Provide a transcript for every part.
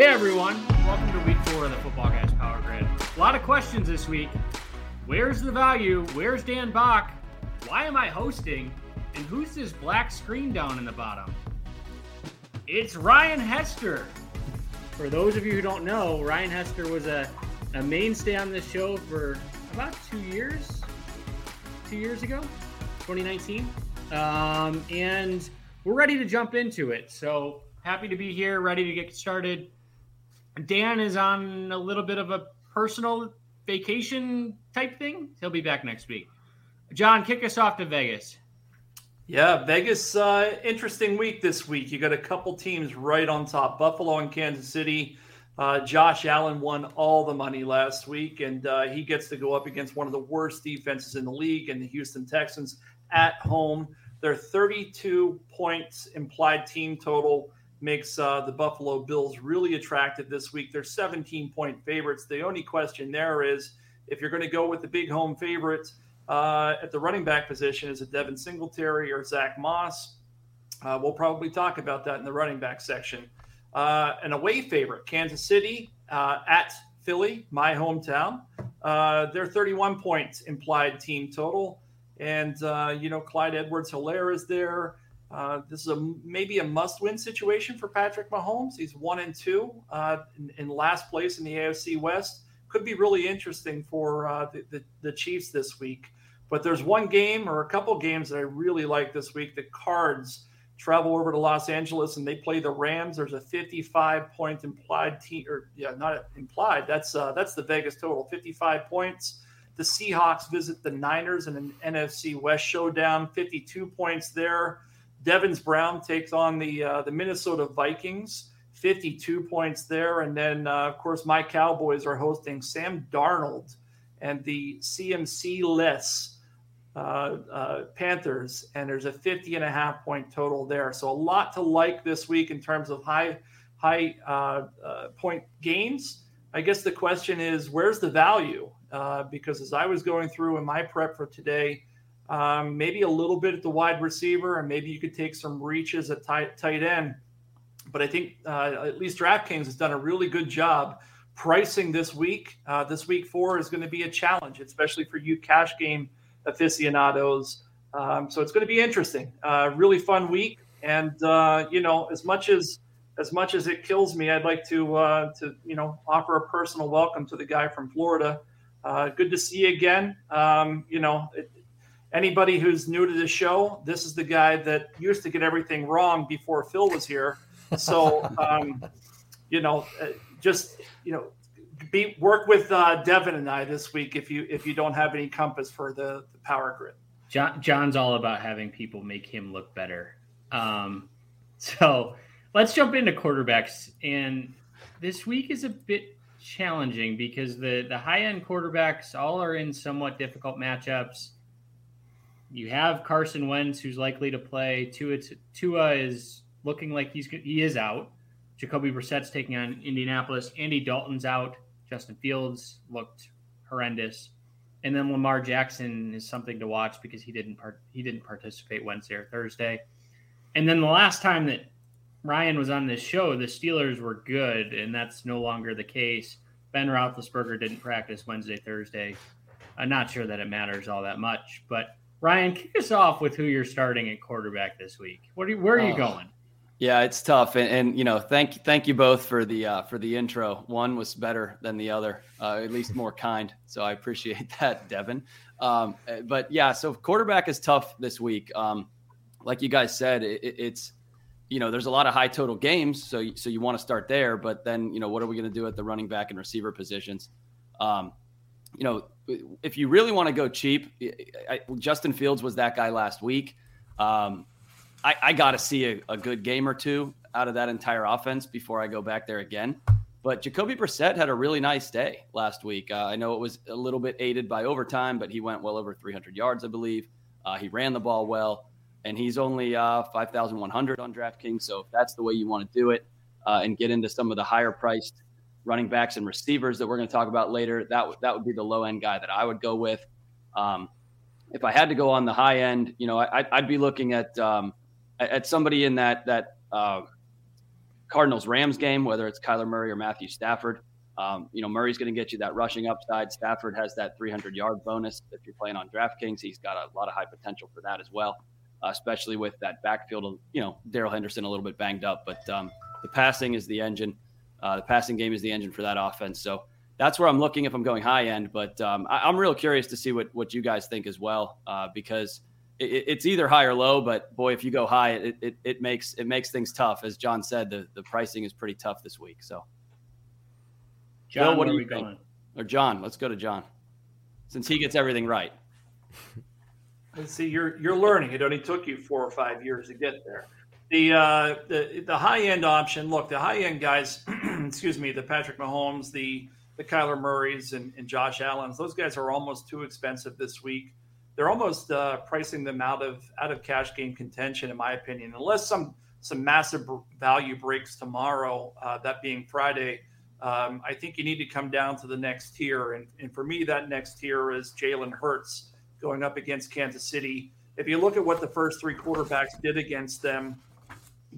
Hey everyone, welcome to week four of the Football Guys Power Grid. A lot of questions this week. Where's the value? Where's Dan Bach? Why am I hosting? And who's this black screen down in the bottom? It's Ryan Hester. For those of you who don't know, Ryan Hester was a, a mainstay on this show for about two years. Two years ago, 2019. Um, and we're ready to jump into it. So happy to be here, ready to get started. Dan is on a little bit of a personal vacation type thing. He'll be back next week. John, kick us off to Vegas. Yeah, Vegas, uh, interesting week this week. You got a couple teams right on top Buffalo and Kansas City. Uh, Josh Allen won all the money last week, and uh, he gets to go up against one of the worst defenses in the league and the Houston Texans at home. Their 32 points implied team total makes uh, the Buffalo Bills really attractive this week. They're 17 point favorites. The only question there is if you're going to go with the big home favorites uh, at the running back position, is it Devin Singletary or Zach Moss? Uh, we'll probably talk about that in the running back section. Uh, an away favorite, Kansas City uh, at Philly, my hometown. Uh, they're 31 points implied team total. And, you know, Clyde Edwards Helaire is there. Uh, this is a maybe a must-win situation for Patrick Mahomes. He's one and two uh, in, in, last place in the AFC West. Could be really interesting for uh, the, the, the, Chiefs this week. But there's one game or a couple games that I really like this week. The Cards travel over to Los Angeles and they play the Rams. There's a 55 point implied team, or yeah, not implied. That's uh, that's the Vegas total, 55 points. The Seahawks visit the Niners in an NFC West showdown, 52 points there. Devens Brown takes on the uh, the Minnesota Vikings, 52 points there, and then uh, of course my Cowboys are hosting Sam Darnold and the CMC less uh, uh, Panthers, and there's a 50 and a half point total there. So a lot to like this week in terms of high high uh, uh, point gains. I guess the question is, where's the value? because as I was going through in my prep for today um, maybe a little bit at the wide receiver, and maybe you could take some reaches at tight, tight end. But I think uh, at least DraftKings has done a really good job pricing this week. Uh, this week four is going to be a challenge, especially for you cash game aficionados. Um, so it's going to be interesting. Uh, really fun week, and uh, you know, as much as as much as it kills me, I'd like to uh, to you know offer a personal welcome to the guy from Florida. Uh, good to see you again. Um, you know, it, anybody who's new to the show, this is the guy that used to get everything wrong before Phil was here. So, um, you know, uh, just you know, be work with uh, Devin and I this week if you if you don't have any compass for the, the power grid. John, John's all about having people make him look better. Um, so let's jump into quarterbacks. And this week is a bit challenging because the the high end quarterbacks all are in somewhat difficult matchups. You have Carson Wentz, who's likely to play. Tua, Tua is looking like he's he is out. Jacoby Brissett's taking on Indianapolis. Andy Dalton's out. Justin Fields looked horrendous, and then Lamar Jackson is something to watch because he didn't part, he didn't participate Wednesday or Thursday. And then the last time that Ryan was on this show, the Steelers were good, and that's no longer the case. Ben Roethlisberger didn't practice Wednesday, Thursday. I'm not sure that it matters all that much, but Ryan, kick us off with who you're starting at quarterback this week. What are you, where are you going? Yeah, it's tough, and, and, you know, thank thank you both for the uh, for the intro. One was better than the other, uh, at least more kind. So I appreciate that, Devin. Um, but yeah, so quarterback is tough this week. Um, like you guys said, it, it's you know, there's a lot of high total games, so so you want to start there. But then you know, what are we going to do at the running back and receiver positions? Um, you know, if you really want to go cheap, I, Justin Fields was that guy last week. Um, I, I got to see a, a, good game or two out of that entire offense before I go back there again. But Jacoby Brissett had a really nice day last week. Uh, I know it was a little bit aided by overtime, but he went well over 300 yards, I believe. Uh, he ran the ball well, and he's only uh, 5,100 on DraftKings. So if that's the way you want to do it uh, and get into some of the higher priced running backs and receivers that we're going to talk about later, that, that would be the low end guy that I would go with. Um, if I had to go on the high end, you know, I, would be looking at um, at somebody in that that uh, Cardinals Rams game, whether it's Kyler Murray or Matthew Stafford. Um, you know, Murray's going to get you that rushing upside. Stafford has that 300 yard bonus. If you're playing on DraftKings, he's got a lot of high potential for that as well, uh, especially with that backfield. You know, Darrell Henderson a little bit banged up, but um, the passing is the engine. Uh, the passing game is the engine for that offense. So that's where I'm looking if I'm going high end. But um, I, am real curious to see what what you guys think as well, uh, because it, it's either high or low. But boy, if you go high, it, it, it makes it makes things tough. As John said, the, the pricing is pretty tough this week. So, John, Bill, what are you think? Going? Or John, let's go to John, since he gets everything right. See, you're you're learning. It only took you four or five years to get there. The uh, the the high end option. Look, the high end guys. excuse me. The Patrick Mahomes, the the Kyler Murrays, and, and Josh Allen's. Those guys are almost too expensive this week they're almost uh, pricing them out of out of cash game contention, in my opinion, unless some some massive value breaks tomorrow. Uh, that being Friday, um, I think you need to come down to the next tier, and, and for me, that next tier is Jalen Hurts going up against Kansas City. If you look at what the first three quarterbacks did against them,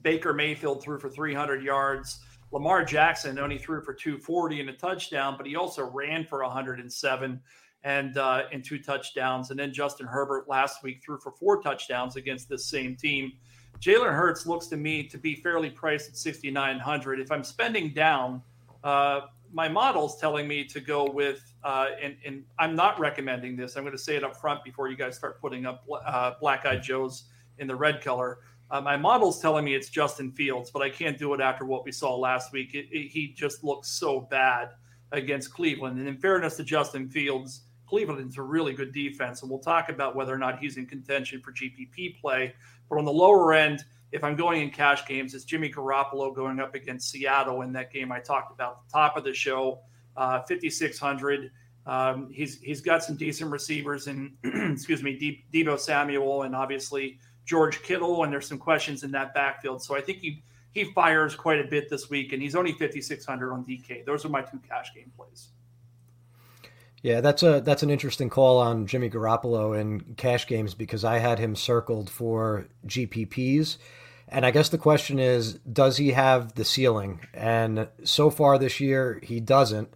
Baker Mayfield threw for 300 yards. Lamar Jackson only threw for 240 and a touchdown, but he also ran for 107 and uh, two touchdowns. And then Justin Herbert last week threw for four touchdowns against this same team. Jalen Hurts looks to me to be fairly priced at 6,900. If I'm spending down, uh, my model's telling me to go with, uh, and, and, I'm not recommending this. I'm going to say it up front before you guys start putting up uh, black eyed Joes in the red color. Uh, my model's telling me it's Justin Fields, but I can't do it after what we saw last week. It, it, he just looks so bad against Cleveland. And in fairness to Justin Fields, Cleveland's a really good defense, and we'll talk about whether or not he's in contention for GPP play. But on the lower end, if I'm going in cash games, it's Jimmy Garoppolo going up against Seattle in that game I talked about at the top of the show, uh, 5,600. Um, he's he's got some decent receivers and excuse me, De- Deebo Samuel and obviously George Kittle, and there's some questions in that backfield. So I think he he fires quite a bit this week, and he's only 5,600 on DK. Those are my two cash game plays. Yeah, that's a that's an interesting call on Jimmy Garoppolo in cash games because I had him circled for GPPs. And I guess the question is, does he have the ceiling? And so far this year, he doesn't.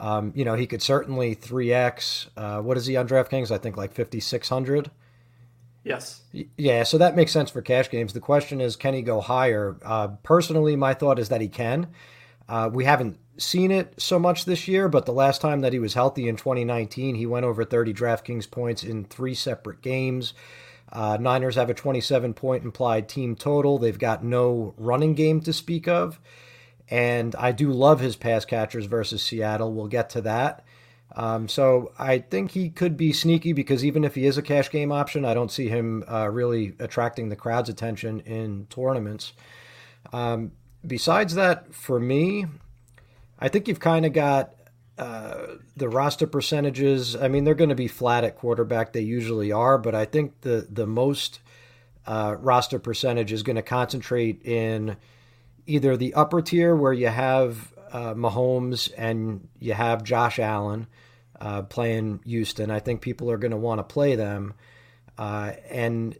Um, you know, he could certainly 3x. Uh, what is he on DraftKings? I think like 5,600. Yes. Yeah, so that makes sense for cash games. The question is, can he go higher? Uh, personally, my thought is that he can. Uh, we haven't seen it so much this year, but the last time that he was healthy in 2019, he went over 30 DraftKings points in three separate games. Uh, Niners have a 27 point implied team total. They've got no running game to speak of. And I do love his pass catchers versus Seattle. We'll get to that. Um, so I think he could be sneaky because even if he is a cash game option, I don't see him uh, really attracting the crowd's attention in tournaments. Um, besides that, for me, I think you've kind of got uh, the roster percentages. I mean, they're going to be flat at quarterback. They usually are, but I think the the most uh, roster percentage is going to concentrate in either the upper tier where you have uh, Mahomes and you have Josh Allen uh, playing Houston. I think people are going to want to play them, uh, and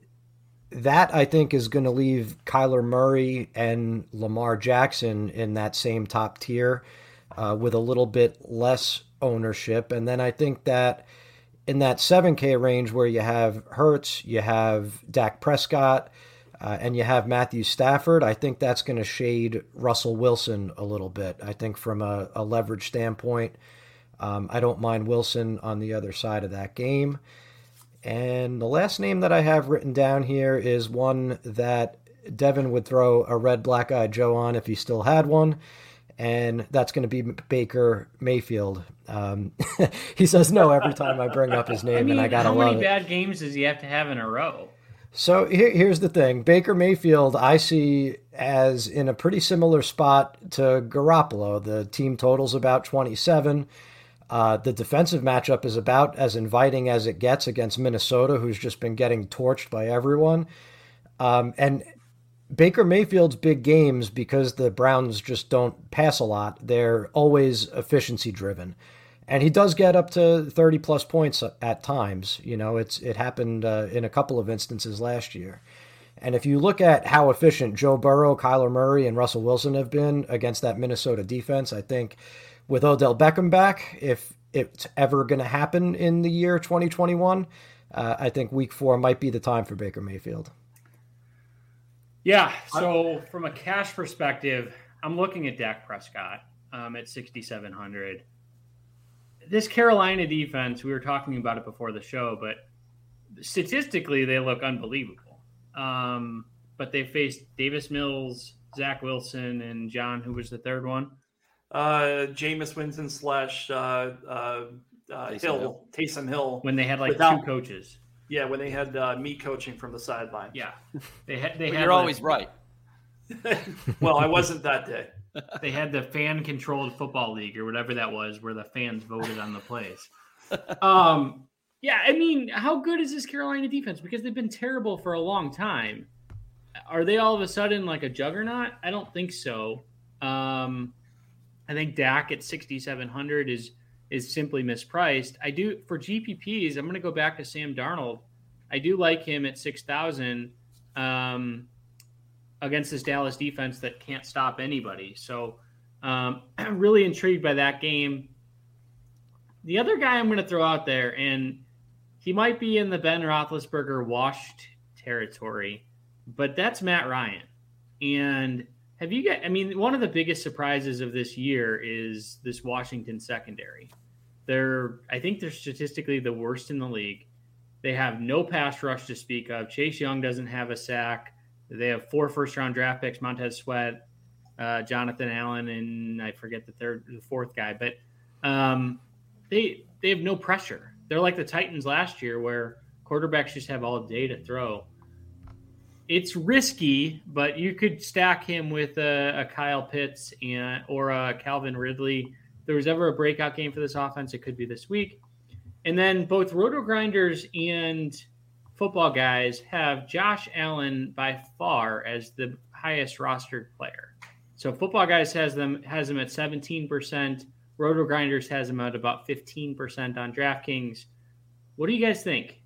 that I think is going to leave Kyler Murray and Lamar Jackson in that same top tier uh, with a little bit less ownership. And then I think that in that 7K range where you have Hurts, you have Dak Prescott, uh, and you have Matthew Stafford, I think that's going to shade Russell Wilson a little bit. I think from a, a leverage standpoint, um, I don't mind Wilson on the other side of that game. And the last name that I have written down here is one that Devin would throw a red black eyed Joe on if he still had one and that's going to be Baker Mayfield. Um, he says no every time I bring up his name, I mean, and I gotta love it. How many bad games does he have to have in a row? So here, here's the thing: Baker Mayfield, I see as in a pretty similar spot to Garoppolo. The team totals about 27. Uh, the defensive matchup is about as inviting as it gets against Minnesota, who's just been getting torched by everyone. Um, and Baker Mayfield's big games because the Browns just don't pass a lot. They're always efficiency driven. And he does get up to 30 plus points at times. You know, it's it happened uh, in a couple of instances last year. And if you look at how efficient Joe Burrow, Kyler Murray, and Russell Wilson have been against that Minnesota defense, I think with Odell Beckham back, if it's ever going to happen in the year 2021, uh, I think week four might be the time for Baker Mayfield. Yeah. So from a cash perspective, I'm looking at Dak Prescott um, at 6,700. This Carolina defense, we were talking about it before the show, but statistically, they look unbelievable. Um, but they faced Davis Mills, Zach Wilson, and John, who was the third one? Uh, Jameis Winston slash uh, uh, uh, Hill, Taysom Hill. When they had like Without, two coaches. Yeah, when they had uh, me coaching from the sideline. Yeah, they had. They had you're always right. well, I wasn't that day. They had the fan-controlled football league or whatever that was, where the fans voted on the plays. Um, yeah, I mean, how good is this Carolina defense? Because they've been terrible for a long time. Are they all of a sudden like a juggernaut? I don't think so. Um, I think Dak at 6,700 is is simply mispriced. I do for GPPs. I'm going to go back to Sam Darnold. I do like him at six thousand um, against this Dallas defense that can't stop anybody. So um, I'm really intrigued by that game. The other guy I'm going to throw out there, and he might be in the Ben Roethlisberger washed territory, but that's Matt Ryan. And have you got? I mean, one of the biggest surprises of this year is this Washington secondary. They're, I think, they're statistically the worst in the league. They have no pass rush to speak of. Chase Young doesn't have a sack. They have four first round draft picks: Montez Sweat, uh, Jonathan Allen, and I forget the third, the fourth guy. But um, they they have no pressure. They're like the Titans last year, where quarterbacks just have all day to throw it's risky, but you could stack him with a, a Kyle Pitts and or a Calvin Ridley. If there was ever a breakout game for this offense, it could be this week. And then both Roto Grinders and football guys have Josh Allen by far as the highest rostered player. So football guys has them has him at 17%. Roto Grinders has him at about 15% on DraftKings. What do you guys think?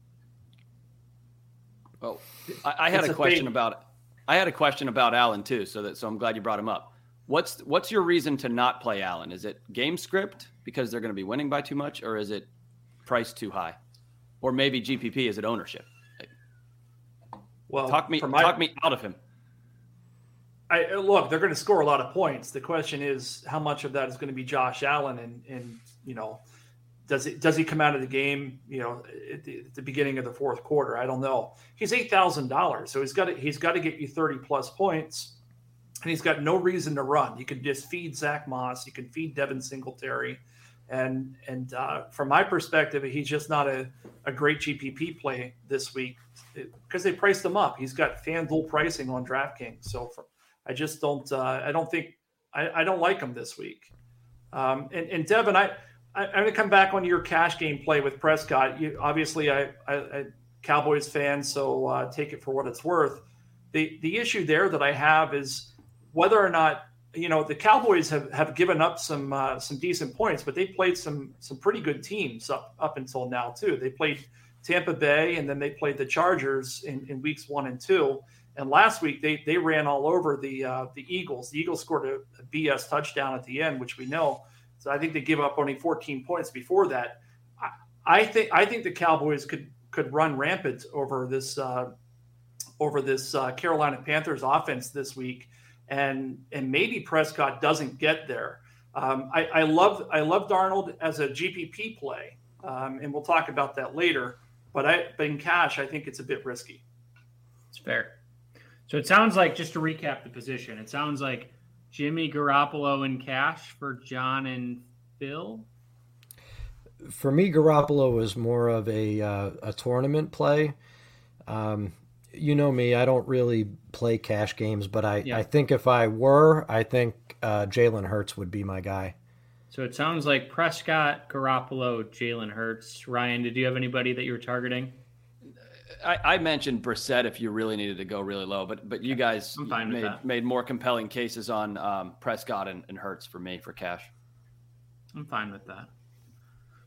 Well, I, I had a, question about I had a question about Allen too, so that so I'm glad you brought him up. What's what's your reason to not play Allen? Is it game script because they're going to be winning by too much, or is it price too high, or maybe GPP? Is it ownership? Well, talk me my, talk me out of him. I look, they're going to score a lot of points. The question is how much of that is going to be Josh Allen, and and you know, does it does he come out of the game? You know, at the, at the beginning of the fourth quarter, I don't know. He's eight thousand dollars, so he's got to he's got to get you thirty plus points, and he's got no reason to run. You can just feed Zach Moss, you can feed Devin Singletary, and and uh, from my perspective, he's just not a, a great GPP play this week because they priced him up. He's got FanDuel pricing on DraftKings, so for, I just don't. Uh, I don't think I, I, don't like him this week. Um, and, and Devin, I, I am going to come back on your cash game play with Prescott. You obviously I, I, I Cowboys fan, so uh, take it for what it's worth. The the issue there that I have is whether or not you know the Cowboys have, have given up some uh, some decent points, but they played some some pretty good teams up up until now too. They played Tampa Bay and then they played the Chargers in, in weeks one and two. And last week they they ran all over the uh, the Eagles. The Eagles scored a, a, BS touchdown at the end, which we know. So I think they give up only 14 points before that. I, I think I think the Cowboys could could run rampant over this uh, over this uh, Carolina Panthers offense this week, and and maybe Prescott doesn't get there. Um, I, I love I love Darnold as a GPP play, um, and we'll talk about that later. But I but in cash, I think it's a bit risky. It's fair. So it sounds like just to recap the position, it sounds like Jimmy Garoppolo in cash for John and Phil. For me, Garoppolo was more of a uh, a tournament play. Um, you know me, I don't really play cash games, but I, yeah. I think if I were, I think uh, Jalen Hurts would be my guy. So it sounds like Prescott, Garoppolo, Jalen Hurts. Ryan, did you have anybody that you were targeting? I, I, mentioned Brissett if you really needed to go really low, but but you guys made, made more compelling cases on um, Prescott and, and Hurts for me for cash. I'm fine with that.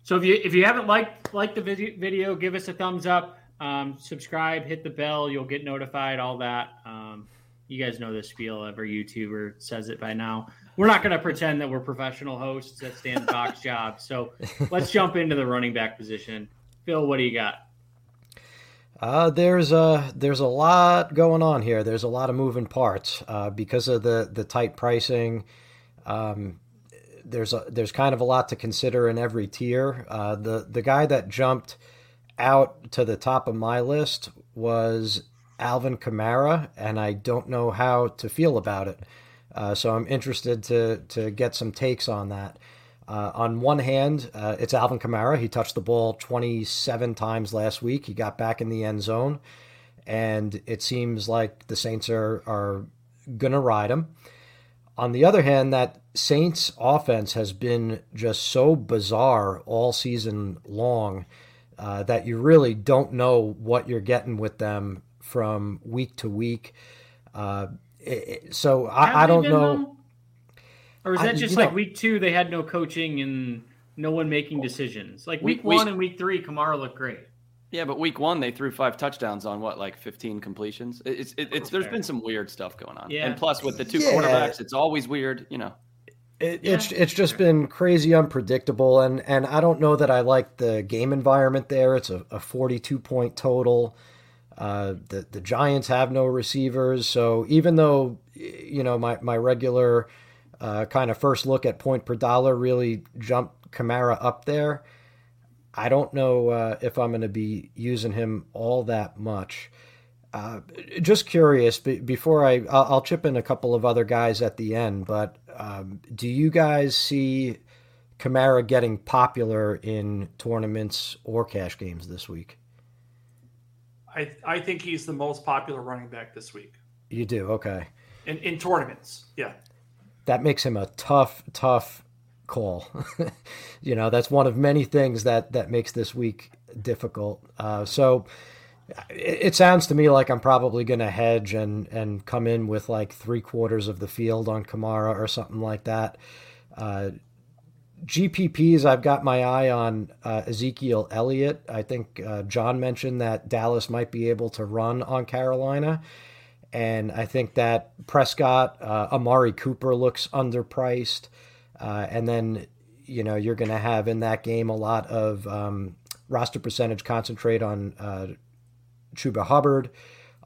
So if you if you haven't liked liked the video, give us a thumbs up, um, subscribe, hit the bell, you'll get notified. All that. Um, you guys know this spiel. Every YouTuber says it by now. We're not going to pretend that we're professional hosts. That's Dan Bach's job. So let's jump into the running back position. Phil, what do you got? Uh, there's a there's a lot going on here. There's a lot of moving parts uh, because of the the tight pricing. Um, there's a there's kind of a lot to consider in every tier. Uh, the the guy that jumped out to the top of my list was Alvin Kamara, and I don't know how to feel about it. Uh, so I'm interested to to get some takes on that. Uh, on one hand, uh, it's Alvin Kamara. He touched the ball 27 times last week. He got back in the end zone, and it seems like the Saints are are gonna ride him. On the other hand, that Saints offense has been just so bizarre all season long uh, that you really don't know what you're getting with them from week to week. Uh, it, so I, I, don't know. Or is that I, just like know, week two? They had no coaching and no one making decisions. Like week, one and week three, Kamara looked great. Yeah, but week one they threw five touchdowns on what, like fifteen completions. It's it, it's there's been some weird stuff going on. Yeah. And plus with the two yeah. quarterbacks, it's always weird. You know. It, yeah. It's it's just been crazy unpredictable, and and I don't know that I like the game environment there. It's a, a 42 point total. Uh, the the Giants have no receivers, so even though you know my my regular uh, kind of first look at point per dollar really jumped Kamara up there. I don't know uh, if I'm going to be using him all that much. Uh, just curious, before I, I'll, I'll, chip in a couple of other guys at the end, but um, do you guys see Kamara getting popular in tournaments or cash games this week? I, I think he's the most popular running back this week. You do? Okay. In, in tournaments, yeah that makes him a tough, tough call. you know, that's one of many things that that makes this week difficult. Uh, so it, it, sounds to me like I'm probably going to hedge and and come in with like three quarters of the field on Kamara or something like that. Uh, GPPs, I've got my eye on uh, Ezekiel Elliott. I think uh, John mentioned that Dallas might be able to run on Carolina. And I think that Prescott, uh, Amari Cooper looks underpriced. Uh, and then, you know, you're going to have in that game a lot of um, roster percentage concentrate on uh, Chuba Hubbard.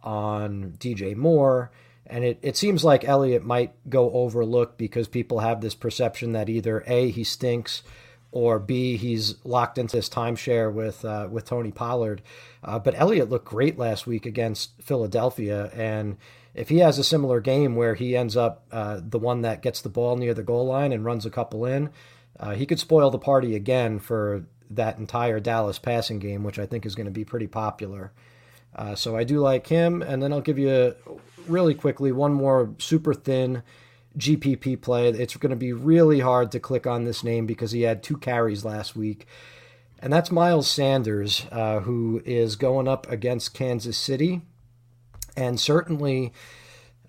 on DJ Moore. And it, it seems like Elliott might go overlooked because people have this perception that either A, he stinks, or B, he's locked into this timeshare with uh, with Tony Pollard. Uh, but Elliott looked great last week against Philadelphia, and if he has a similar game where he ends up uh, the one that gets the ball near the goal line and runs a couple in, uh, he could spoil the party again for that entire Dallas passing game, which I think is going to be pretty popular. Uh, so I do like him, and then I'll give you really quickly one more super thin GPP play. It's going to be really hard to click on this name because he had two carries last week. And that's Miles Sanders, uh, who is going up against Kansas City. And certainly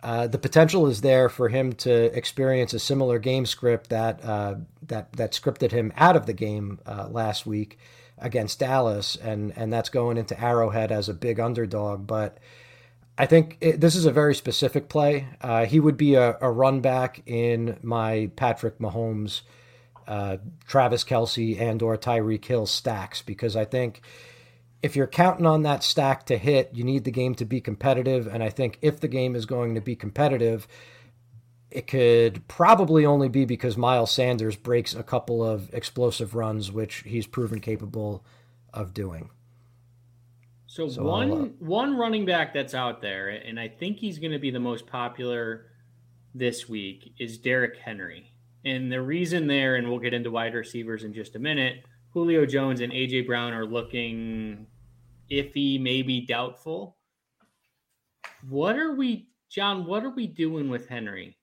uh, the potential is there for him to experience a similar game script that, uh, that, that scripted him out of the game uh, last week against Dallas. And, and that's going into Arrowhead as a big underdog. But I think it, this is a very specific play. Uh, he would be a, a, run back in my Patrick Mahomes, uh, Travis Kelce and or Tyreek Hill stacks because I think if you're counting on that stack to hit, you need the game to be competitive. And I think if the game is going to be competitive, it could probably only be because Miles Sanders breaks a couple of explosive runs, which he's proven capable of doing. So, so one uh, one running back that's out there, and I think he's going to be the most popular this week, is Derrick Henry. And the reason there, and we'll get into wide receivers in just a minute. Julio Jones and AJ Brown are looking iffy, maybe doubtful. What are we, John? What are we doing with Henry?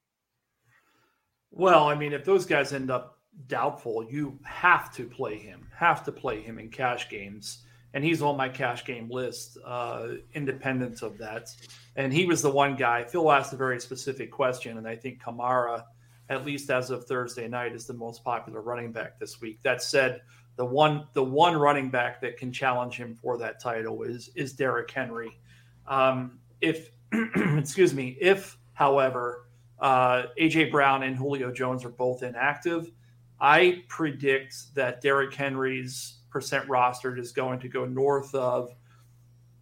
Well, I mean, if those guys end up doubtful, you have to play him. Have to play him in cash games and he's on my cash game list, uh, independent of that. And he was the one guy. Phil asked a very specific question, and I think Kamara, at least as of Thursday night, is the most popular running back this week. That said, the one the one running back that can challenge him for that title is is Derrick Henry. Um, if excuse me, if however uh, AJ Brown and Julio Jones are both inactive, I predict that Derrick Henry's percent rostered is going to go north of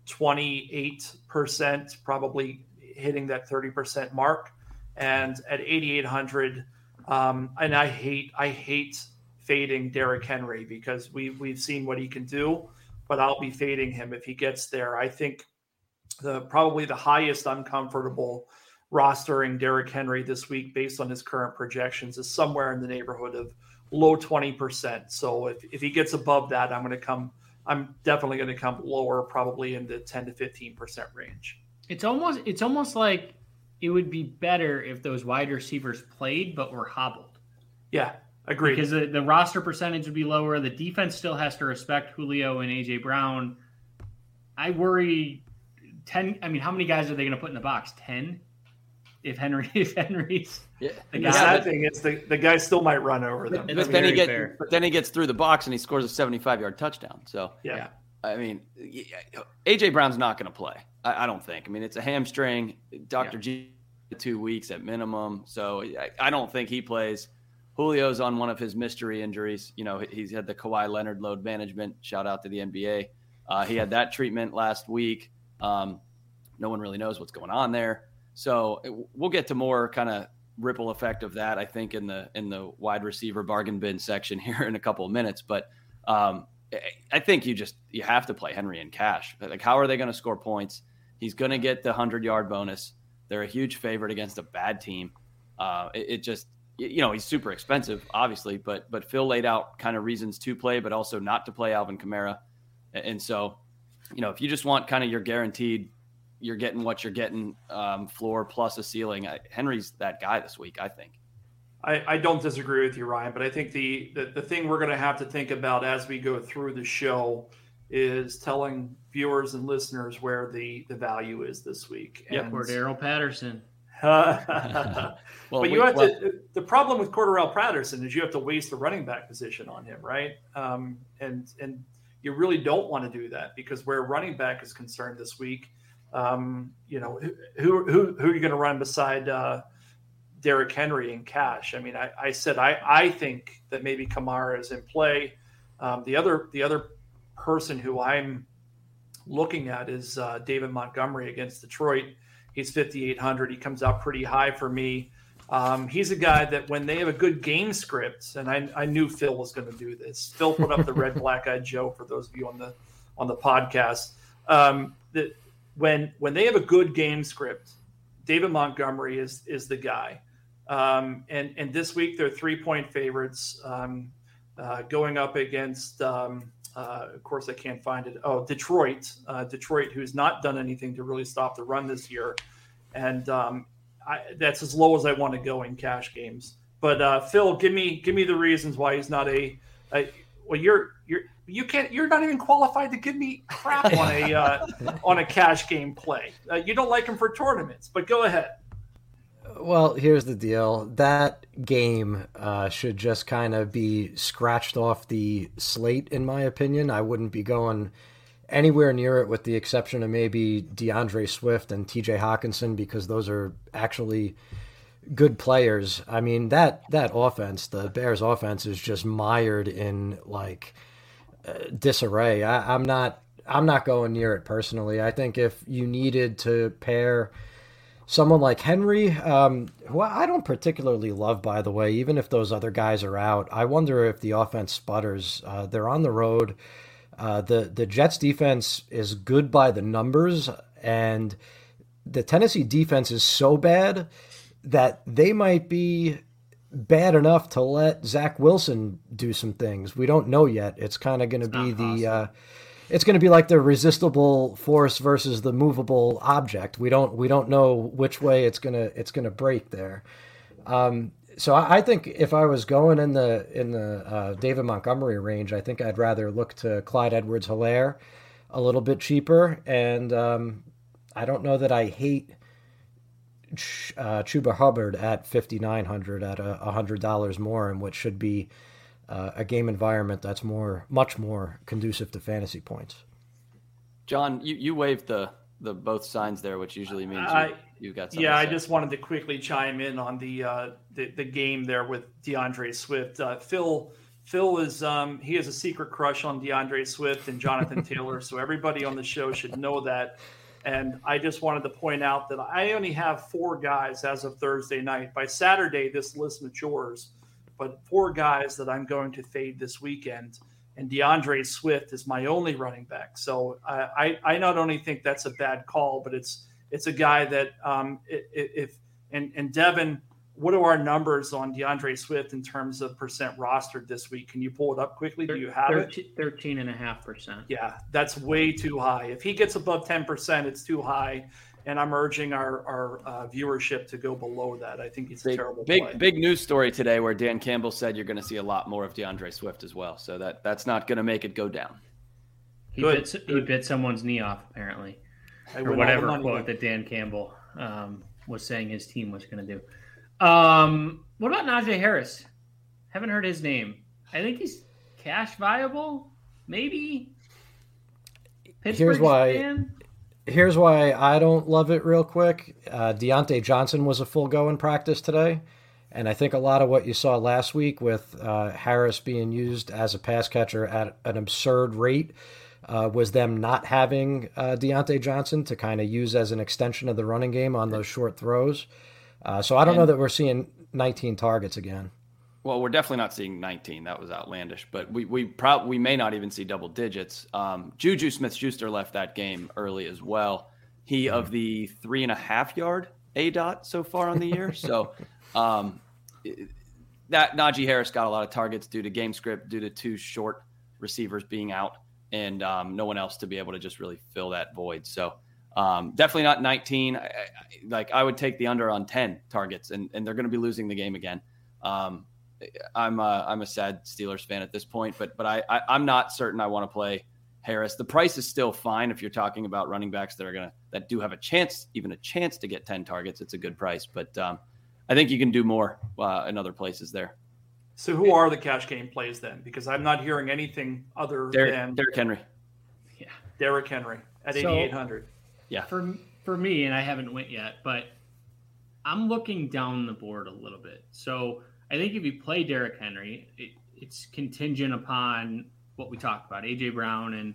28%, probably hitting that 30% mark. And at 8,800, um, and I hate, I hate fading Derrick Henry because we we've seen what he can do, but I'll be fading him if he gets there. I think the probably the highest I'm comfortable rostering Derrick Henry this week based on his current projections is somewhere in the neighborhood of low 20%. So if, if he gets above that, I'm going to come, I'm definitely going to come lower, probably in the 10 to 15% range. It's almost, it's almost like it would be better if those wide receivers played, but were hobbled. Yeah. Agreed. Because the, the roster percentage would be lower. The defense still has to respect Julio and AJ Brown. I worry 10. I mean, how many guys are they going to put in the box? 10? if Henry if Henry's yeah. the, the sad thing is the, the guy still might run over them. But, then he gets but then he gets through the box and he scores a 75 yard touchdown. So yeah. I mean, AJ Brown's not going to play. I, I, don't think. I mean, it's a hamstring. Doctor yeah. G, two weeks at minimum. So I, I, don't think he plays. Julio's on one of his mystery injuries. You know, he's had the Kawhi Leonard load management. Shout out to the NBA. Uh, he had that treatment last week. Um, no one really knows what's going on there. So we'll get to more kind of ripple effect of that, I think, in the in the wide receiver bargain bin section here in a couple of minutes. But um, I think you just you have to play Henry in cash. Like, how are they going to score points? He's going to get the hundred yard bonus. They're a huge favorite against a bad team. Uh, it, it just you know he's super expensive, obviously, but but Phil laid out kind of reasons to play, but also not to play Alvin Kamara, and so you know if you just want kind of your guaranteed you're getting what you're getting, um, floor plus a ceiling. I, Henry's that guy this week, I think. I, I don't disagree with you, Ryan, but I think the, the, the thing we're going to have to think about as we go through the show is telling viewers and listeners where the, the value is this week. Yeah, Cordarrelle Patterson. well, but you we, have well, to. The problem with Cordarrelle Patterson is you have to waste the running back position on him, right? Um, and and you really don't want to do that because where running back is concerned this week, um, you know, who who who are you going to run beside uh, Derrick Henry and Cash? I mean, I, I said I I think that maybe Kamara is in play. Um, the other the other person who I'm looking at is uh, David Montgomery against Detroit. He's 5,800. He comes out pretty high for me. Um, he's a guy that when they have a good game script, and I, I knew Phil was going to do this. Phil put up the red black eyed Joe for those of you on the on the podcast. Um, that when when they have a good game script, David Montgomery is is the guy. Um, and and this week they're three point favorites um, uh, going up against. Um, uh, of course, I can't find it. Oh, Detroit, uh, Detroit, who's not done anything to really stop the run this year, and um, I, that's as low as I want to go in cash games. But uh, Phil, give me give me the reasons why he's not a, a well, you're you're you can't you're not even qualified to give me crap on a uh, on a cash game play. Uh, you don't like him for tournaments, but go ahead. Well, here's the deal. That game uh, should just kind of be scratched off the slate, in my opinion. I wouldn't be going anywhere near it, with the exception of maybe DeAndre Swift and TJ Hockenson, because those are actually good players. I mean that that offense, the Bears' offense, is just mired in like uh, disarray. I, I'm not I'm not going near it personally. I think if you needed to pair someone like Henry, um, who I don't particularly love, by the way, even if those other guys are out, I wonder if the offense sputters. Uh, they're on the road. Uh, the the Jets defense is good by the numbers, and the Tennessee defense is so bad that they might be bad enough to let Zach Wilson do some things. We don't know yet. It's kind of going to be the. Uh, it's going to be like the resistible force versus the movable object. We don't we don't know which way it's gonna it's gonna break there. Um, so I, I, think if I was going in the in the uh, David Montgomery range, I think I'd rather look to Clyde Edwards Helaire a little bit cheaper. And um, I don't know that I hate uh, Chuba Hubbard at fifty nine hundred at a hundred dollars more, and what should be uh, a game environment that's more, much more conducive to fantasy points. John, you, you waved the the both signs there, which usually means you, I, you got. Yeah, I just wanted to quickly chime in on the uh, the, the game there with DeAndre Swift. Uh, Phil Phil is um, he has a secret crush on DeAndre Swift and Jonathan Taylor, so everybody on the show should know that. And I just wanted to point out that I only have four guys as of Thursday night. By Saturday, this list matures but four guys that I'm going to fade this weekend. And DeAndre Swift is my only running back. So I, I not only think that's a bad call, but it's it's a guy that um, if and and Devin, what are our numbers on DeAndre Swift in terms of percent rostered this week? Can you pull it up quickly? Do you have 13, it? 13 and a half percent. Yeah, that's way too high. If he gets above 10%, it's too high and I'm urging our our uh, viewership to go below that. I think it's big, a terrible big play. big news story today where Dan Campbell said you're going to see a lot more of DeAndre Swift as well. So that that's not going to make it go down. He Good. bit he bit someone's knee off apparently, I or whatever quote that Dan Campbell um, was saying his team was going to do. Um, what about Najee Harris? Haven't heard his name. I think he's cash viable, maybe. Pittsburgh Here's why. Fan? Here's why I don't love it real quick. Uh, Diontae Johnson was a full go in practice today. And I think a lot of what you saw last week with uh, Harris being used as a pass catcher at an absurd rate uh, was them not having uh, Diontae Johnson to kind of use as an extension of the running game on those short throws. Uh, so I don't and, know that we're seeing 19 targets again. Well, we're definitely not seeing 19. That was outlandish, but we we probably we may not even see double digits. Um, Juju Smith-Schuster left that game early as well. He of the three and a half yard aDOT so far on the year. so um, that Najee Harris got a lot of targets due to game script, due to two short receivers being out, and um, no one else to be able to just really fill that void. So um, definitely not 19. I, I, like I would take the under on 10 targets, and and they're going to be losing the game again. Um, I'm a, I'm a sad Steelers fan at this point, but but I, I am not certain I want to play Harris. The price is still fine if you're talking about running backs that are gonna that do have a chance, even a chance to get 10 targets. It's a good price, but um, I think you can do more uh, in other places there. So who are the cash game plays then? Because I'm not hearing anything other Derrick, than Derrick Henry. Yeah, Derrick Henry at 8800. So, yeah. For for me, and I haven't went yet, but I'm looking down the board a little bit. So I think if you play Derrick Henry, it, it's contingent upon what we talked about, AJ Brown and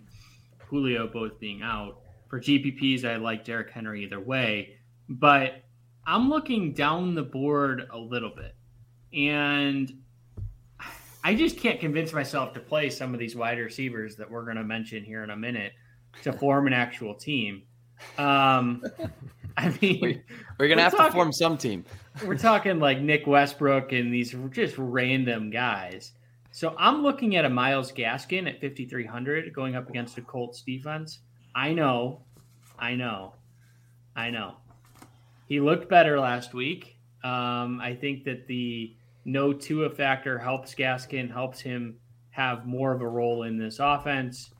Julio both being out. For GPPs, I like Derrick Henry either way, but I'm looking down the board a little bit. And I just can't convince myself to play some of these wide receivers that we're going to mention here in a minute to form an actual team. Um, I mean, we're going to have talking, to form some team. we're talking like Nick Westbrook and these just random guys. So I'm looking at a Myles Gaskin at 5,300 going up against the Colts defense. I know, I know, I know. He looked better last week. Um, I think that the no Tua factor helps Gaskin, helps him have more of a role in this offense.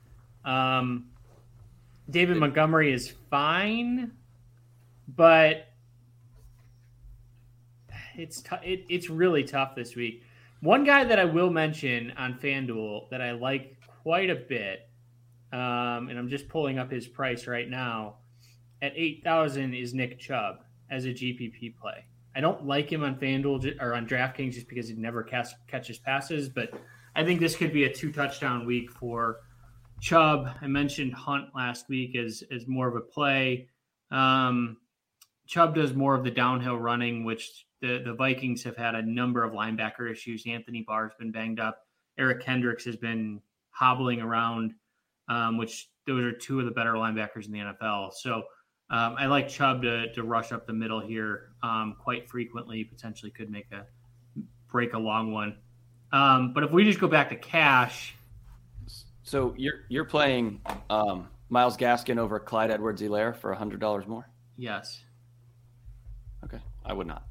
Um, David Montgomery is fine, but it's t- it, it's really tough this week. One guy that I will mention on FanDuel that I like quite a bit, um, and I'm just pulling up his price right now at eight thousand is Nick Chubb as a GPP play. I don't like him on FanDuel or on DraftKings just because he never catches passes, but I think this could be a two touchdown week for Chubb. I mentioned Hunt last week as as more of a play. Um, Chubb does more of the downhill running, which the, the Vikings have had a number of linebacker issues. Anthony Barr's been banged up. Eric Kendricks has been hobbling around, um, which those are two of the better linebackers in the NFL. So um, I like Chubb to, to rush up the middle here um, quite frequently. Potentially could make a break a long one. Um, but if we just go back to cash, so you're you're playing um, Myles Gaskin over Clyde Edwards-Helaire for hundred dollars more. Yes. I would not.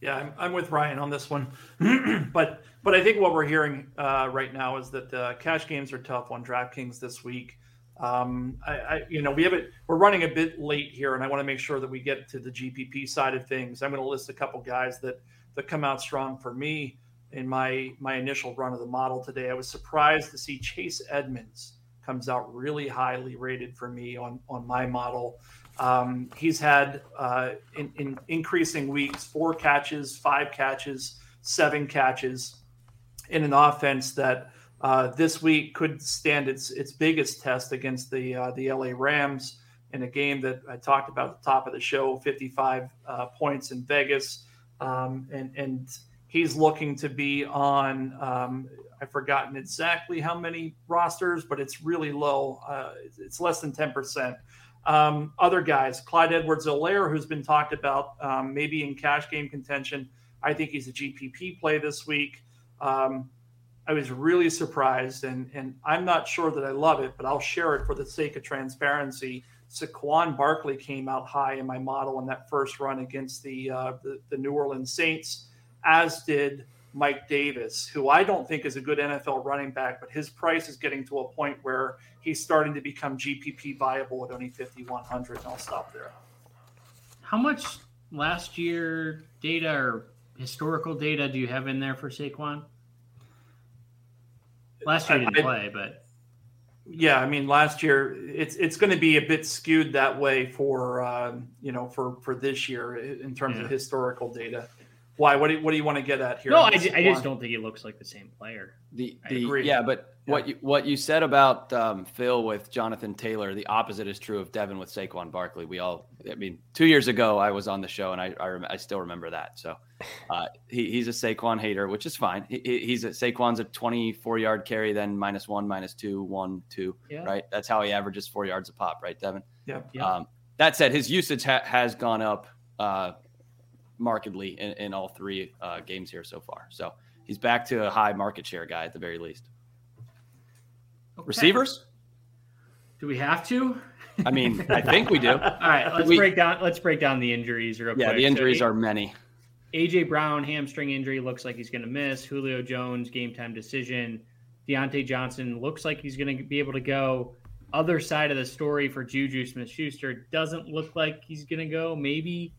Yeah, I'm, I'm with Ryan on this one, but but I think what we're hearing uh, right now is that uh, cash games are tough on DraftKings this week. Um, I, I, you know, we have it. We're running a bit late here, and I want to make sure that we get to the GPP side of things. I'm going to list a couple guys that that come out strong for me in my my initial run of the model today. I was surprised to see Chase Edmonds comes out really highly rated for me on on my model. Um, he's had uh, in, in, increasing weeks four catches, five catches, seven catches in an offense that uh, this week could stand its its biggest test against the uh, the LA Rams in a game that I talked about at the top of the show, 55 uh, points in Vegas, um, and and he's looking to be on. Um, I've forgotten exactly how many rosters, but it's really low. Uh, it's less than 10 percent. Um, other guys, Clyde Edwards-Helaire, who's been talked about um, maybe in cash game contention. I think he's a GPP play this week. Um, I was really surprised, and, and I'm not sure that I love it, but I'll share it for the sake of transparency. Saquon Barkley came out high in my model in that first run against the, uh, the, the New Orleans Saints, as did Mike Davis, who I don't think is a good NFL running back, but his price is getting to a point where he's starting to become GPP viable at only 5,100. And I'll stop there. How much last year data or historical data do you have in there for Saquon? Last year didn't I, play, but yeah, I mean, last year it's it's going to be a bit skewed that way for um, you know for for this year in terms yeah. of historical data. Why? What do you, what do you want to get at here? No, I, I just don't think he looks like the same player. The, the yeah, but yeah. what you what you said about um, Phil with Jonathan Taylor, the opposite is true of Devin with Saquon Barkley. We all, I mean, two years ago I was on the show and I I, rem- I still remember that. So uh, he, he's a Saquon hater, which is fine. He, he's a Saquon's a 24 yard carry, then minus one, minus two, one, two. Yeah. Right. That's how he averages four yards a pop, right, Devin? Yeah. yeah. Um, that said, his usage ha- has gone up. Uh, markedly in, in all three uh, games here so far. So he's back to a high market share guy at the very least. Okay. Receivers? Do we have to? I mean, I think we do. All right, let's we, break down. Let's break down the injuries real yeah, quick. the injuries so, are many. AJ Brown hamstring injury looks like he's going to miss. Julio Jones game time decision. Diontae Johnson looks like he's going to be able to go. Other side of the story for Juju Smith-Schuster doesn't look like he's going to go. Maybe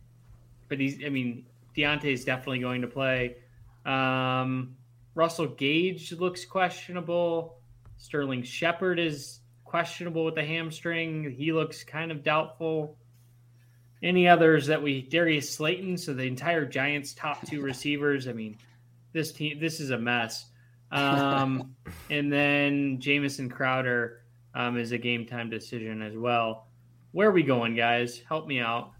but he's. I mean, Diontae is definitely going to play. Um, Russell Gage looks questionable. Sterling Shepard is questionable with the hamstring. He looks kind of doubtful. Any others that we Darius Slayton, so the entire Giants top two receivers. I mean, this team this is a mess. Um, and then Jamison Crowder. um, is a game time decision as well. Where are we going, guys? Help me out.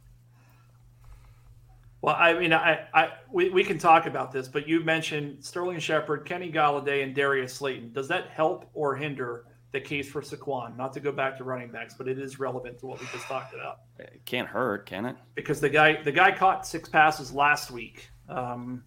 Well, I mean, I, I we, we can talk about this, but you mentioned Sterling Shepard, Kenny Golladay, and Darius Slayton. Does that help or hinder the case for Saquon? Not to go back to running backs, but it is relevant to what we just talked about. It can't hurt, can it? Because the guy the guy caught six passes last week, um,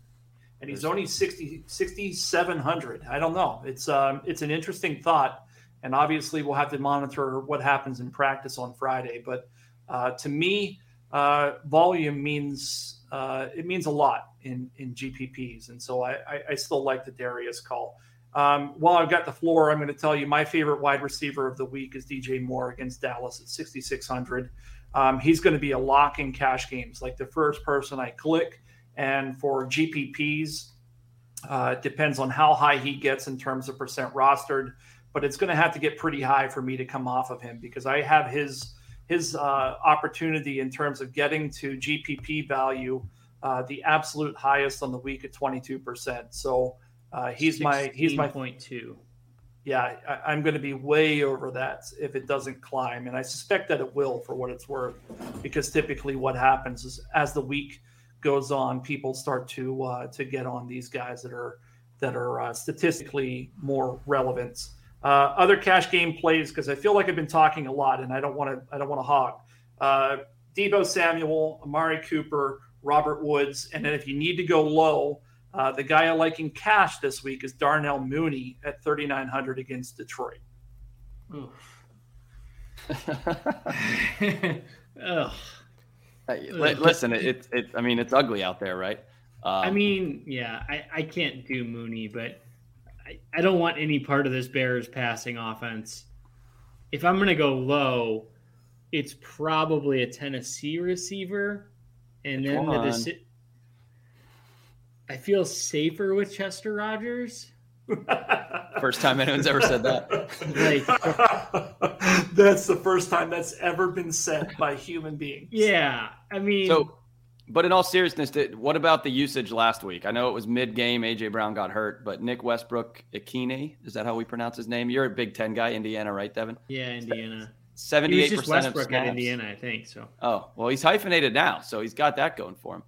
and he's only 60 6,700. I don't know. It's um, it's an interesting thought, and obviously we'll have to monitor what happens in practice on Friday. But uh, to me, uh, volume means uh, it means a lot in in GPPs, and so I, I, I still like the Darius call. Um, while I've got the floor, I'm going to tell you my favorite wide receiver of the week is DJ Moore against Dallas at 6,600. Um, he's going to be a lock in cash games, like the first person I click. And for GPPs, uh, it depends on how high he gets in terms of percent rostered, but it's going to have to get pretty high for me to come off of him because I have his his uh, opportunity in terms of getting to GPP value, uh, the absolute highest on the week at 22%. So uh, he's my he's my point two. Yeah, I, am going to be way over that if it doesn't climb, and I suspect that it will for what it's worth, because typically what happens is as the week goes on, people start to uh, to get on these guys that are that are uh, statistically more relevant. Uh, other cash game plays because I feel like I've been talking a lot and I don't want to I don't want to hog. Uh, Deebo Samuel, Amari Cooper, Robert Woods, and then if you need to go low, uh, the guy I like in cash this week is Darnell Mooney at 3,900 against Detroit. Ugh. listen, it, it, I mean, it's ugly out there, right? Um, I mean, yeah, I, I can't do Mooney, but I, I don't want any part of this Bears passing offense. If I'm going to go low, it's probably a Tennessee receiver, and then the deci- I feel safer with Chester Rogers. first time anyone's ever said that. like, that's the first time that's ever been said by human beings. Yeah, I mean, so but in all seriousness, what about the usage last week? I know it was mid game. AJ Brown got hurt, but Nick Westbrook Ikhine, is that how we pronounce his name? You're a Big Ten guy, Indiana, right, Devin? Yeah, Indiana. Seventy-eight percent of snaps. at Indiana, I think. So. Oh well, he's hyphenated now, so he's got that going for him.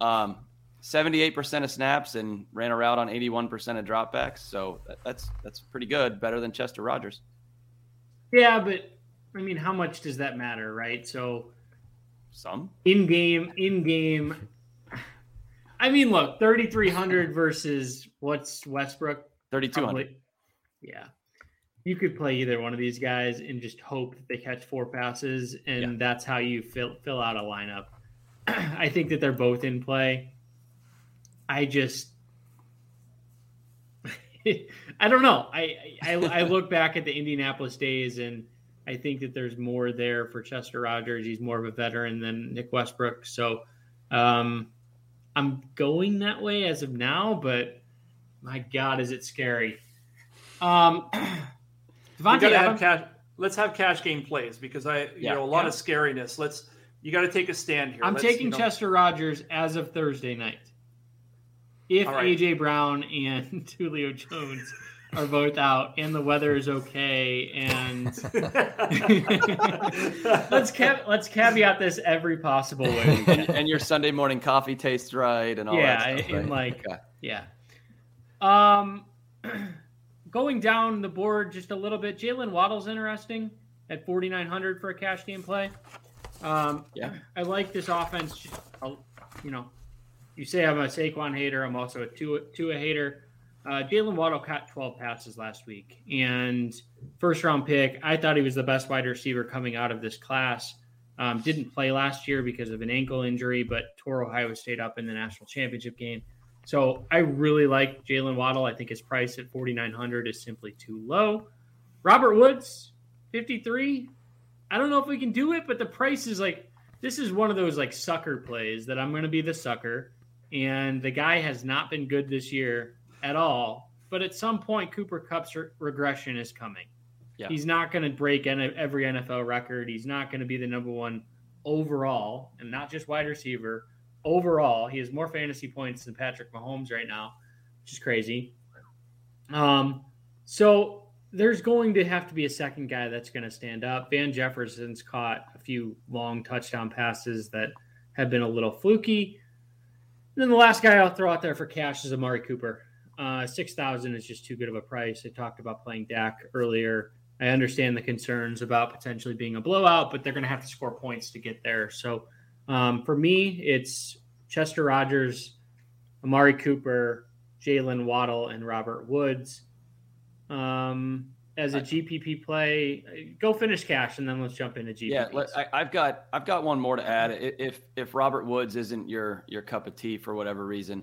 Um, 78% of snaps and ran a route on 81% of dropbacks. So that, that's that's pretty good, better than Chester Rogers. Yeah, but I mean, how much does that matter, right? So some in game, in game. I mean, look, 3,300 versus what's Westbrook? 3,200. Yeah. You could play either one of these guys and just hope that they catch four passes, and yeah. that's how you fill fill out a lineup. I think that they're both in play. I just I don't know. I, I I look back at the Indianapolis days and I think that there's more there for Chester Rogers. He's more of a veteran than Nick Westbrook. So um, I'm going that way as of now, but my God, is it scary. Um, Devontae have cash, let's have cash game plays because I, you yeah, know, a lot yeah. of scariness. Let's, you got to take a stand here. I'm let's, taking you know, Chester Rogers as of Thursday night. If right. AJ Brown and Julio Jones are both out and the weather is okay and let's ca- let's caveat this every possible way and, and, your sunday morning coffee tastes right and all yeah that stuff, and like okay. yeah. Um going down the board just a little bit jalen waddle's interesting at 4900 for a cash game play. Um yeah. I like this offense you know you say i'm a Saquon hater i'm also a Tua, Tua hater uh, Jalen Waddle caught 12 passes last week and first round pick. I thought he was the best wide receiver coming out of this class. Um, didn't play last year because of an ankle injury, but tore Ohio State up in the national championship game. So I really like Jalen Waddle. I think his price at 4,900 is simply too low. Robert Woods, 53. I don't know if we can do it, but the price is like this is one of those like sucker plays that I'm going to be the sucker. And the guy has not been good this year at all. But at some point, Cooper Kupp's re- regression is coming. Yeah. He's not going to break every NFL record. He's not going to be the number one overall, and not just wide receiver. Overall, he has more fantasy points than Patrick Mahomes right now, which is crazy. Um, so there's going to have to be a second guy that's going to stand up. Van Jefferson's caught a few long touchdown passes that have been a little fluky. And then the last guy I'll throw out there for cash is Amari Cooper. Uh, Six thousand is just too good of a price. I talked about playing Dak earlier. I understand the concerns about potentially being a blowout, but they're going to have to score points to get there. So um, for me, it's Chester Rogers, Amari Cooper, Jalen Waddle, and Robert Woods. Um, as a GPP play, go finish cash and then let's jump into GPP. Yeah, I, have got I've got one more to add. If if Robert Woods isn't your your cup of tea for whatever reason,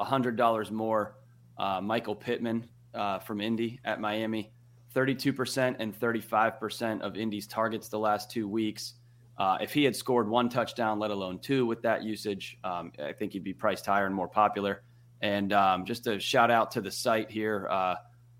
hundred dollars more. Uh, Michael Pittman uh, from Indy at Miami, thirty two percent and thirty five percent of Indy's targets the last two weeks. Uh, if he had scored one touchdown, let alone two, with that usage, um, I think he'd be priced higher and more popular. And um, just a shout out to the site here. Uh,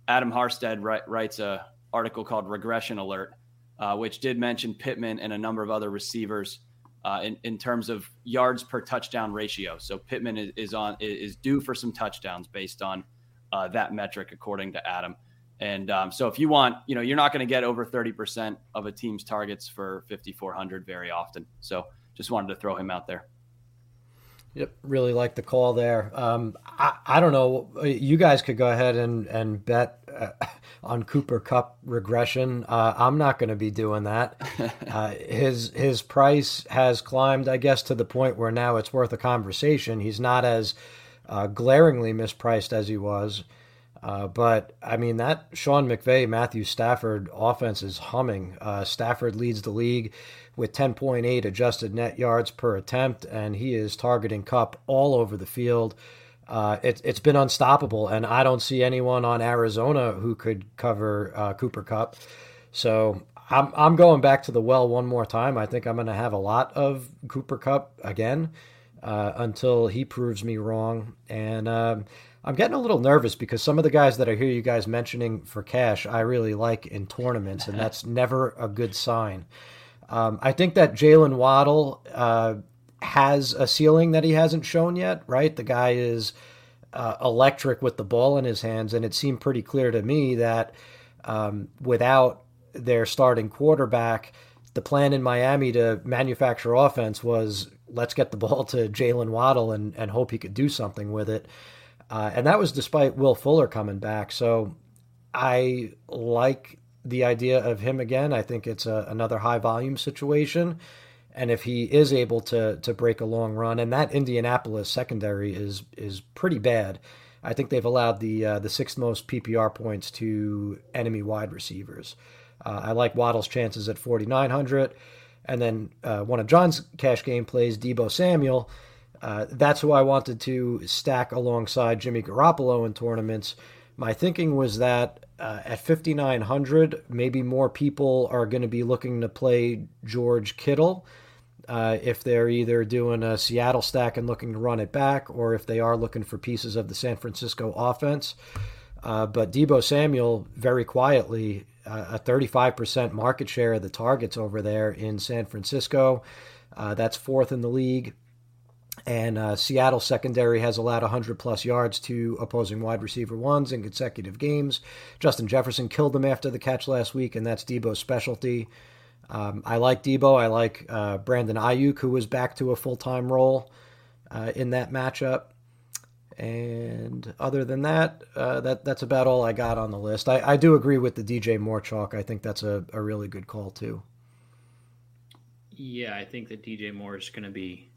Adam Harstad write, writes a article called Regression Alert, uh, which did mention Pittman and a number of other receivers uh, in, in terms of yards per touchdown ratio. So Pittman is, is on is due for some touchdowns based on uh, that metric, according to Adam. And um, so if you want, you know, you're not going to get over 30% of a team's targets for 5,400 very often. So just wanted to throw him out there. Yep, really like the call there. Um, I, I don't know. You guys could go ahead and and bet uh, on Cooper Kupp regression. Uh, I'm not going to be doing that. Uh, his his price has climbed, I guess, to the point where now it's worth a conversation. He's not as uh, glaringly mispriced as he was. Uh, but I mean that Sean McVay, Matthew Stafford offense is humming. Uh, Stafford leads the league with 10.8 adjusted net yards per attempt, and he is targeting Kupp all over the field. Uh, it, has been unstoppable, and I don't see anyone on Arizona who could cover uh, Cooper Kupp. So I'm, I'm going back to the well one more time. I think I'm going to have a lot of Cooper Kupp again uh, until he proves me wrong. And um, I'm getting a little nervous because some of the guys that I hear you guys mentioning for cash, I really like in tournaments, and that's never a good sign. Um, I think that Jalen Waddle uh, has a ceiling that he hasn't shown yet, right? The guy is uh, electric with the ball in his hands, and it seemed pretty clear to me that um, without their starting quarterback, the plan in Miami to manufacture offense was let's get the ball to Jalen Waddle and, and hope he could do something with it. Uh, and that was despite Will Fuller coming back. So I like the idea of him again. I think it's a, another high volume situation. And if he is able to to break a long run, and that Indianapolis secondary is is pretty bad, I think they've allowed the uh, the sixth most PPR points to enemy wide receivers. Uh, I like Waddle's chances at 4,900. And then uh, one of John's cash game plays, Deebo Samuel. Uh, that's who I wanted to stack alongside Jimmy Garoppolo in tournaments. My thinking was that uh, at 5,900, maybe more people are going to be looking to play George Kittle. Uh, if they're either doing a Seattle stack and looking to run it back, or if they are looking for pieces of the San Francisco offense. Uh, but Deebo Samuel, very quietly, uh, a 35% market share of the targets over there in San Francisco. That's fourth in the league. And uh, Seattle secondary has allowed 100 plus yards to opposing wide receiver ones in consecutive games. Justin Jefferson killed them after the catch last week, and that's Deebo's specialty. Um, I like Deebo. I like uh, Brandon Aiyuk, who was back to a full time role uh, in that matchup. And other than that, uh, that that's about all I got on the list. I, I do agree with the DJ Moore chalk. I think that's a, a really good call too. Yeah, I think that DJ Moore is going to be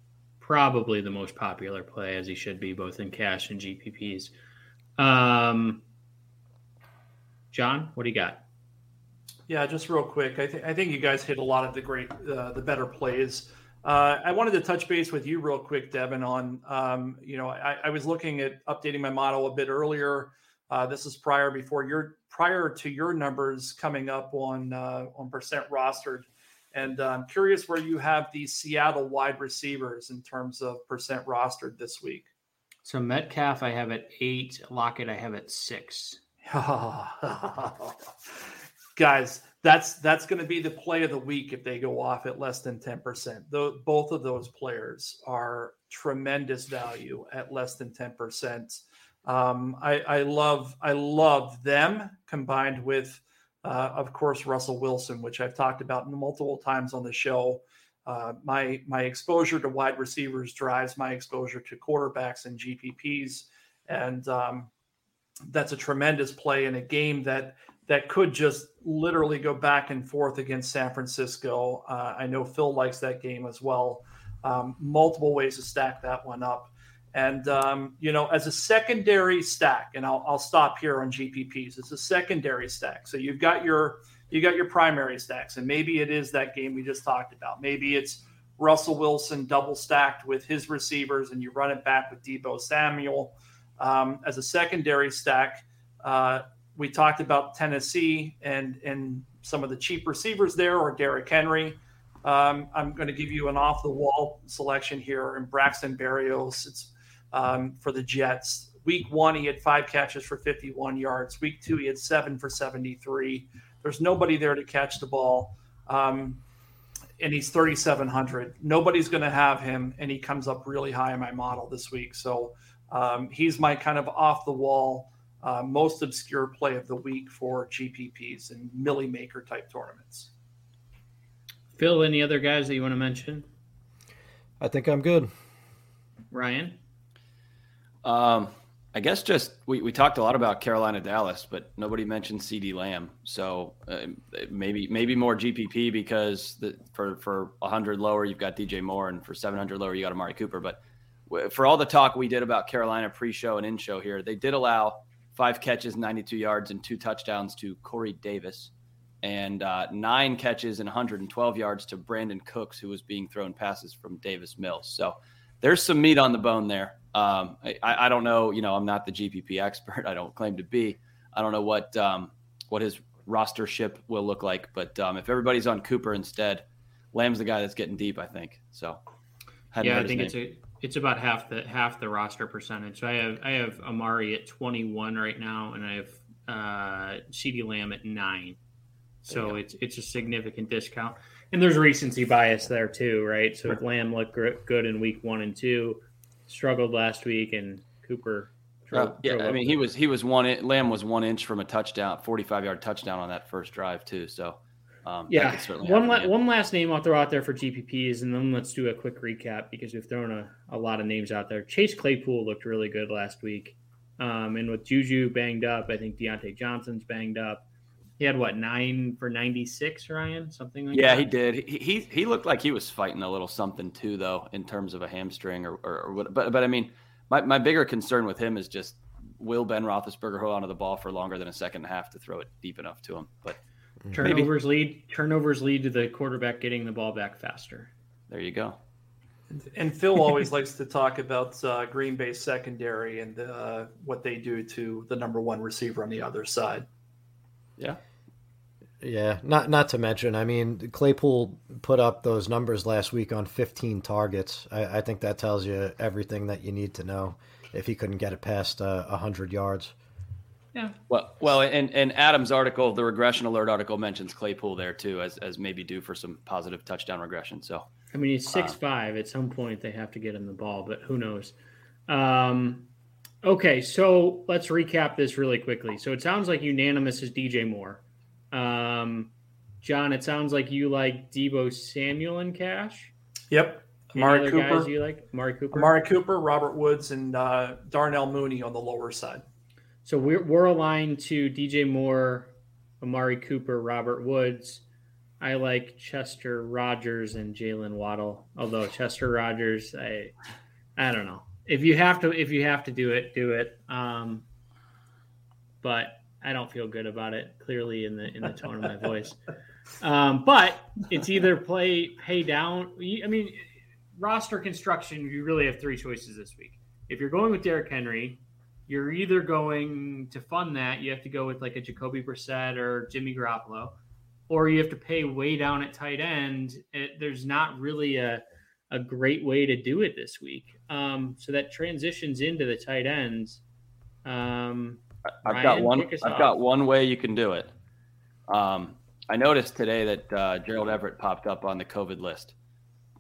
probably the most popular play as he should be both in cash and GPPs. Um, John, what do you got? Yeah, just real quick. I, th- I think you guys hit a lot of the great, uh, the better plays. Uh, I wanted to touch base with you real quick, Devin. On um, you know, I, I, was looking at updating my model a bit earlier. Uh, this is prior before your prior to your numbers coming up on uh, on percent rostered. And I'm curious where you have the Seattle wide receivers in terms of percent rostered this week. So Metcalf, I have at eight. Lockett, I have at six. Guys, that's that's going to be the play of the week if they go off at less than 10%. Though both of those players are tremendous value at less than 10%. Um, I, I love I love them combined with, uh, of course, Russell Wilson, which I've talked about multiple times on the show. Uh, my my exposure to wide receivers drives my exposure to quarterbacks and GPPs, and um, that's a tremendous play in a game that that could just literally go back and forth against San Francisco. Uh, I know Phil likes that game as well. Um, multiple ways to stack that one up. And, um, you know, as a secondary stack, and I'll, I'll stop here on GPPs, it's a secondary stack. So you've got your you got your primary stacks, and maybe it is that game we just talked about. Maybe it's Russell Wilson double stacked with his receivers, and you run it back with Deebo Samuel um, as a secondary stack. Uh, we talked about Tennessee and and some of the cheap receivers there, or Derrick Henry. Um, I'm going to give you an off the wall selection here in Braxton Berrios. It's um, for the Jets. Week one, he had five catches for 51 yards. Week two, he had seven for 73. There's nobody there to catch the ball. Um, and he's 3,700. Nobody's going to have him, and he comes up really high in my model this week. So um, he's my kind of off the wall uh, most obscure play of the week for GPPs and Millie Maker type tournaments. Phil, any other guys that you want to mention? I think I'm good. Ryan? Um, I guess just we, we talked a lot about Carolina Dallas, but nobody mentioned CeeDee Lamb. So uh, maybe maybe more GPP because the, for for 100 lower you've got DJ Moore, and for 700 lower you got Amari Cooper. But for all the talk we did about Carolina pre-show and in-show here, they did allow five catches, 92 yards, and two touchdowns to Corey Davis, and uh, nine catches and 112 yards to Brandin Cooks, who was being thrown passes from Davis Mills. So there's some meat on the bone there. Um, I, I, don't know, you know, I'm not the GPP expert. I don't claim to be. I don't know what um, what his rostership will look like, but um, if everybody's on Cooper instead, Lamb's the guy that's getting deep. I think so. Yeah, I think it's a it's about half the half the roster percentage. So I have I have Amari at 21 right now, and I have uh, CeeDee Lamb at nine. So it's it's a significant discount, and there's recency bias there too, right? So if Lamb looked good in week one and two, struggled last week, and Cooper. Drove, uh, yeah, I mean he was he was one Lamb was one inch from a touchdown, 45 yard touchdown on that first drive too. So um, yeah, one la- one last name I'll throw out there for GPPs, and then let's do a quick recap because we've thrown a, a lot of names out there. Chase Claypool looked really good last week, um, and with Juju banged up, I think Diontae Johnson's banged up. He had what nine for ninety six, Ryan, something like yeah, that. Yeah, he did. He, he he looked like he was fighting a little something too, though, in terms of a hamstring or or, or what. But but I mean, my my bigger concern with him is just will Ben Roethlisberger hold onto the ball for longer than a second and a half to throw it deep enough to him, but. Turnovers Maybe. lead turnovers lead to the quarterback getting the ball back faster. There you go. And Phil always likes to talk about uh, Green Bay secondary and uh, what they do to the number one receiver on the other side. Yeah. Yeah, not not to mention, I mean, Claypool put up those numbers last week on 15 targets. I, I think that tells you everything that you need to know if he couldn't get it past uh, 100 yards. Yeah. Well, well, and, and Adam's article, the regression alert article, mentions Claypool there too, as as maybe due for some positive touchdown regression. So, I mean, he's six uh, five. At some point, they have to get him the ball, but who knows? Um, okay, so let's recap this really quickly. So it sounds like unanimous is DJ Moore. Um, John, it sounds like you like Deebo Samuel and Cash. Yep. Amari Cooper. you like Amari Cooper. Amari Cooper, Robert Woods, and uh, Darnell Mooney on the lower side. So we're we're aligned to DJ Moore, Amari Cooper, Robert Woods. I like Chester Rogers and Jalen Waddle. Although Chester Rogers, I I don't know. If you have to if you have to do it, do it. Um, but I don't feel good about it. Clearly in the in the tone of my voice. Um, but it's either play pay down. I mean, roster construction. You really have three choices this week. If you're going with Derrick Henry, you're either going to fund that, you have to go with like a Jacoby Brissett or Jimmy Garoppolo, or you have to pay way down at tight end. It, there's not really a, a great way to do it this week. Um, so that transitions into the tight ends. Um, I've Ryan, got one. I've off. got one way you can do it. Um, I noticed today that uh, Gerald Everett popped up on the COVID list.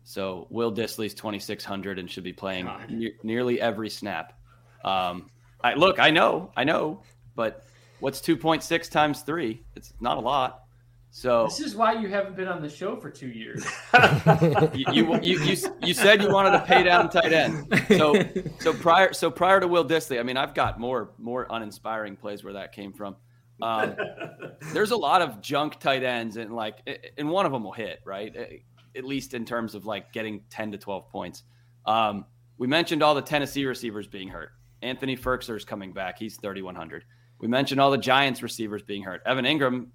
So Will Dissly's 2,600 and should be playing ne- nearly every snap. Um, I look, I know, I know, but what's 2.6 times three? It's not a lot. So this is why you haven't been on the show for two years. you, you, you, you, you said you wanted to pay down tight end. So so prior so prior to Will Dissly, I mean, I've got more more uninspiring plays where that came from. Um, there's a lot of junk tight ends, and like, and one of them will hit right, at least in terms of like getting 10 to 12 points. Um, we mentioned all the Tennessee receivers being hurt. Anthony Firkser is coming back; he's 3100. We mentioned all the Giants receivers being hurt. Evan Engram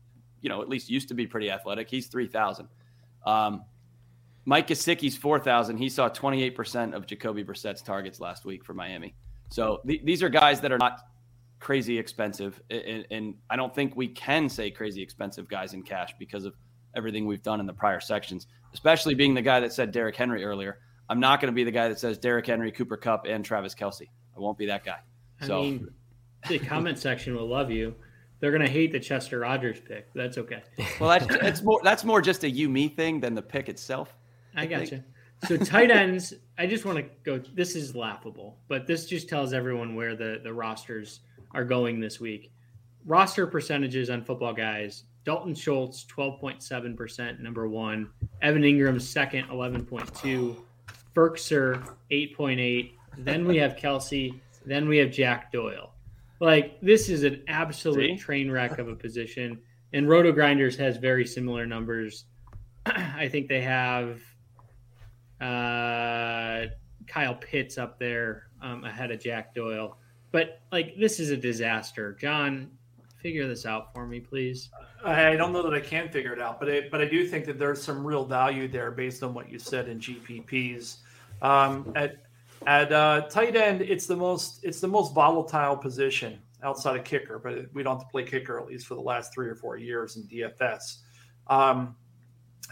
you know, at least used to be pretty athletic. He's 3,000. Um, Mike Gesicki's 4,000. He saw 28% of Jacoby Brissett's targets last week for Miami. So th- these are guys that are not crazy expensive. And, and, I don't think we can say crazy expensive guys in cash because of everything we've done in the prior sections, especially being the guy that said Derrick Henry earlier. I'm not going to be the guy that says Derrick Henry, Cooper Kupp, and Travis Kelce. I won't be that guy. I so mean, the comment section will love you they're gonna hate the Chester Rogers pick. That's okay. Well, that's it's more that's more just a you me thing than the pick itself. I, I gotcha. So tight ends, I just want to go. This is laughable, but this just tells everyone where the the rosters are going this week. Roster percentages on Football Guys: Dalton Schultz, twelve point seven percent, number one. Evan Engram, second, eleven point two. Firkser, eight point eight. Then we have Kelce. Then we have Jack Doyle. Like this is an absolute See? train wreck of a position. And Roto Grinders has very similar numbers. I think they have uh, Kyle Pitts up there um, ahead of Jack Doyle. But like this is a disaster. John, figure this out for me, please. I don't know that I can figure it out, but I, but I do think that there's some real value there based on what you said in GPPs. Um, at at uh, tight end, it's the most it's the most volatile position outside of kicker, but we don't have to play kicker at least for the last three or four years in DFS. Um,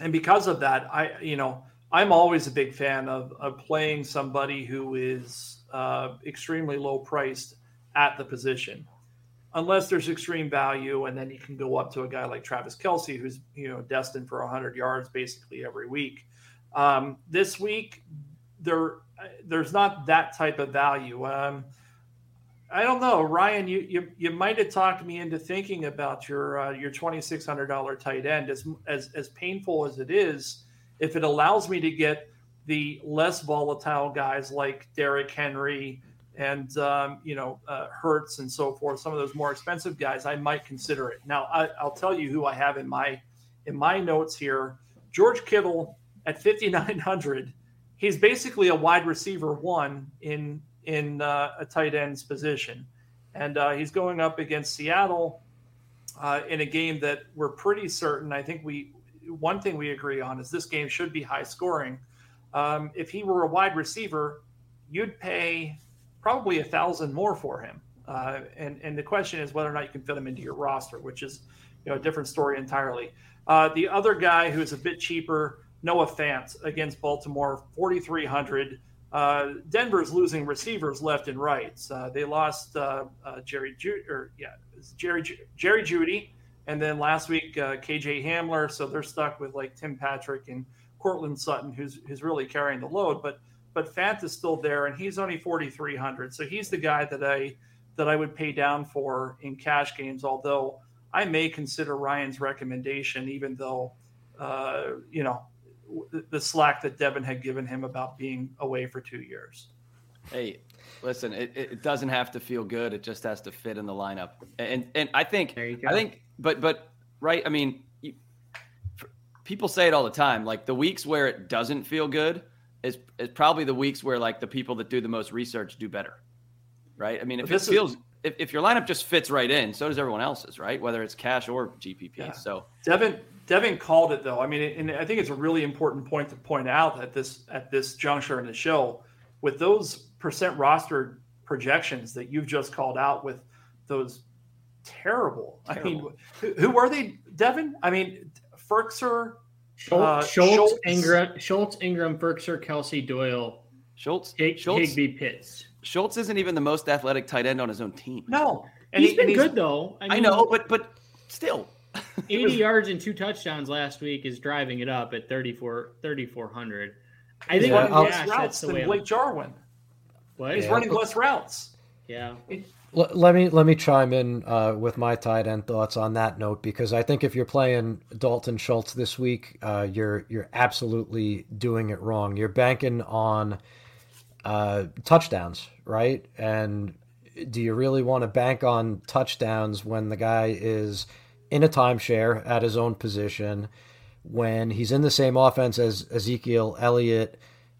and because of that, I you know I'm always a big fan of, of playing somebody who is uh, extremely low priced at the position, unless there's extreme value, and then you can go up to a guy like Travis Kelce, who's you know destined for 100 yards basically every week. Um, this week, there there's not that type of value. Um, I don't know, Ryan. You you, you might have talked me into thinking about your uh, your twenty six hundred dollar tight end. As as as painful as it is, if it allows me to get the less volatile guys like Derrick Henry and um, you know uh, Hurts and so forth, some of those more expensive guys, I might consider it. Now I, I'll tell you who I have in my in my notes here: George Kittle at fifty nine hundred he's basically a wide receiver one in in uh, a tight end's position, and uh, he's going up against Seattle uh, in a game that we're pretty certain. I think we one thing we agree on is this game should be high scoring. Um, if he were a wide receiver, you'd pay probably a thousand more for him. Uh, and and the question is whether or not you can fit him into your roster, which is you know a different story entirely. Uh, the other guy who's a bit cheaper Noah Fant against Baltimore, 4,300. Uh, Denver's losing receivers left and right. Uh, they lost uh, uh Jerry Ju- or yeah, Jerry Jerry Jeudy, and then last week uh, KJ Hamler. So they're stuck with like Tim Patrick and Courtland Sutton, who's who's really carrying the load. But but Fant is still there, and he's only 4,300. So he's the guy that I that I would pay down for in cash games. Although I may consider Ryan's recommendation, even though uh, you know the slack that Devin had given him about being away for two years. Hey, listen, it, it doesn't have to feel good. It just has to fit in the lineup. And and I think I think, but but right. I mean, you, people say it all the time. Like the weeks where it doesn't feel good is is probably the weeks where like the people that do the most research do better. Right. I mean, if it feels. Is, if, if your lineup just fits right in, so does everyone else's, right? Whether it's cash or GPP. Yeah. So Devin Devin called it though. I mean, and I think it's a really important point to point out at this at this juncture in the show, with those percent roster projections that you've just called out with those terrible. terrible. I mean, who, who are they, Devin? I mean, Firkser, Schultz, uh, Schultz, Schultz, Engram, Schultz, Engram, Firkser, Kelce, Doyle, Schultz, Hig, Schultz, Higbee, Pitts. Schultz isn't even the most athletic tight end on his own team. No, and he's he, been and good though. I, mean, I know, but but still. 80 yards and two touchdowns last week is driving it up at 34 3400. I think yeah, less routes than Blake Jarwin. What? He's yeah. running less routes. Yeah. let me let me chime in uh, with my tight end thoughts on that note because I think if you're playing Dalton Schultz this week, uh, you're you're absolutely doing it wrong. You're banking on uh, touchdowns, right? And do you really want to bank on touchdowns when the guy is in a timeshare at his own position, when he's in the same offense as Ezekiel Elliott,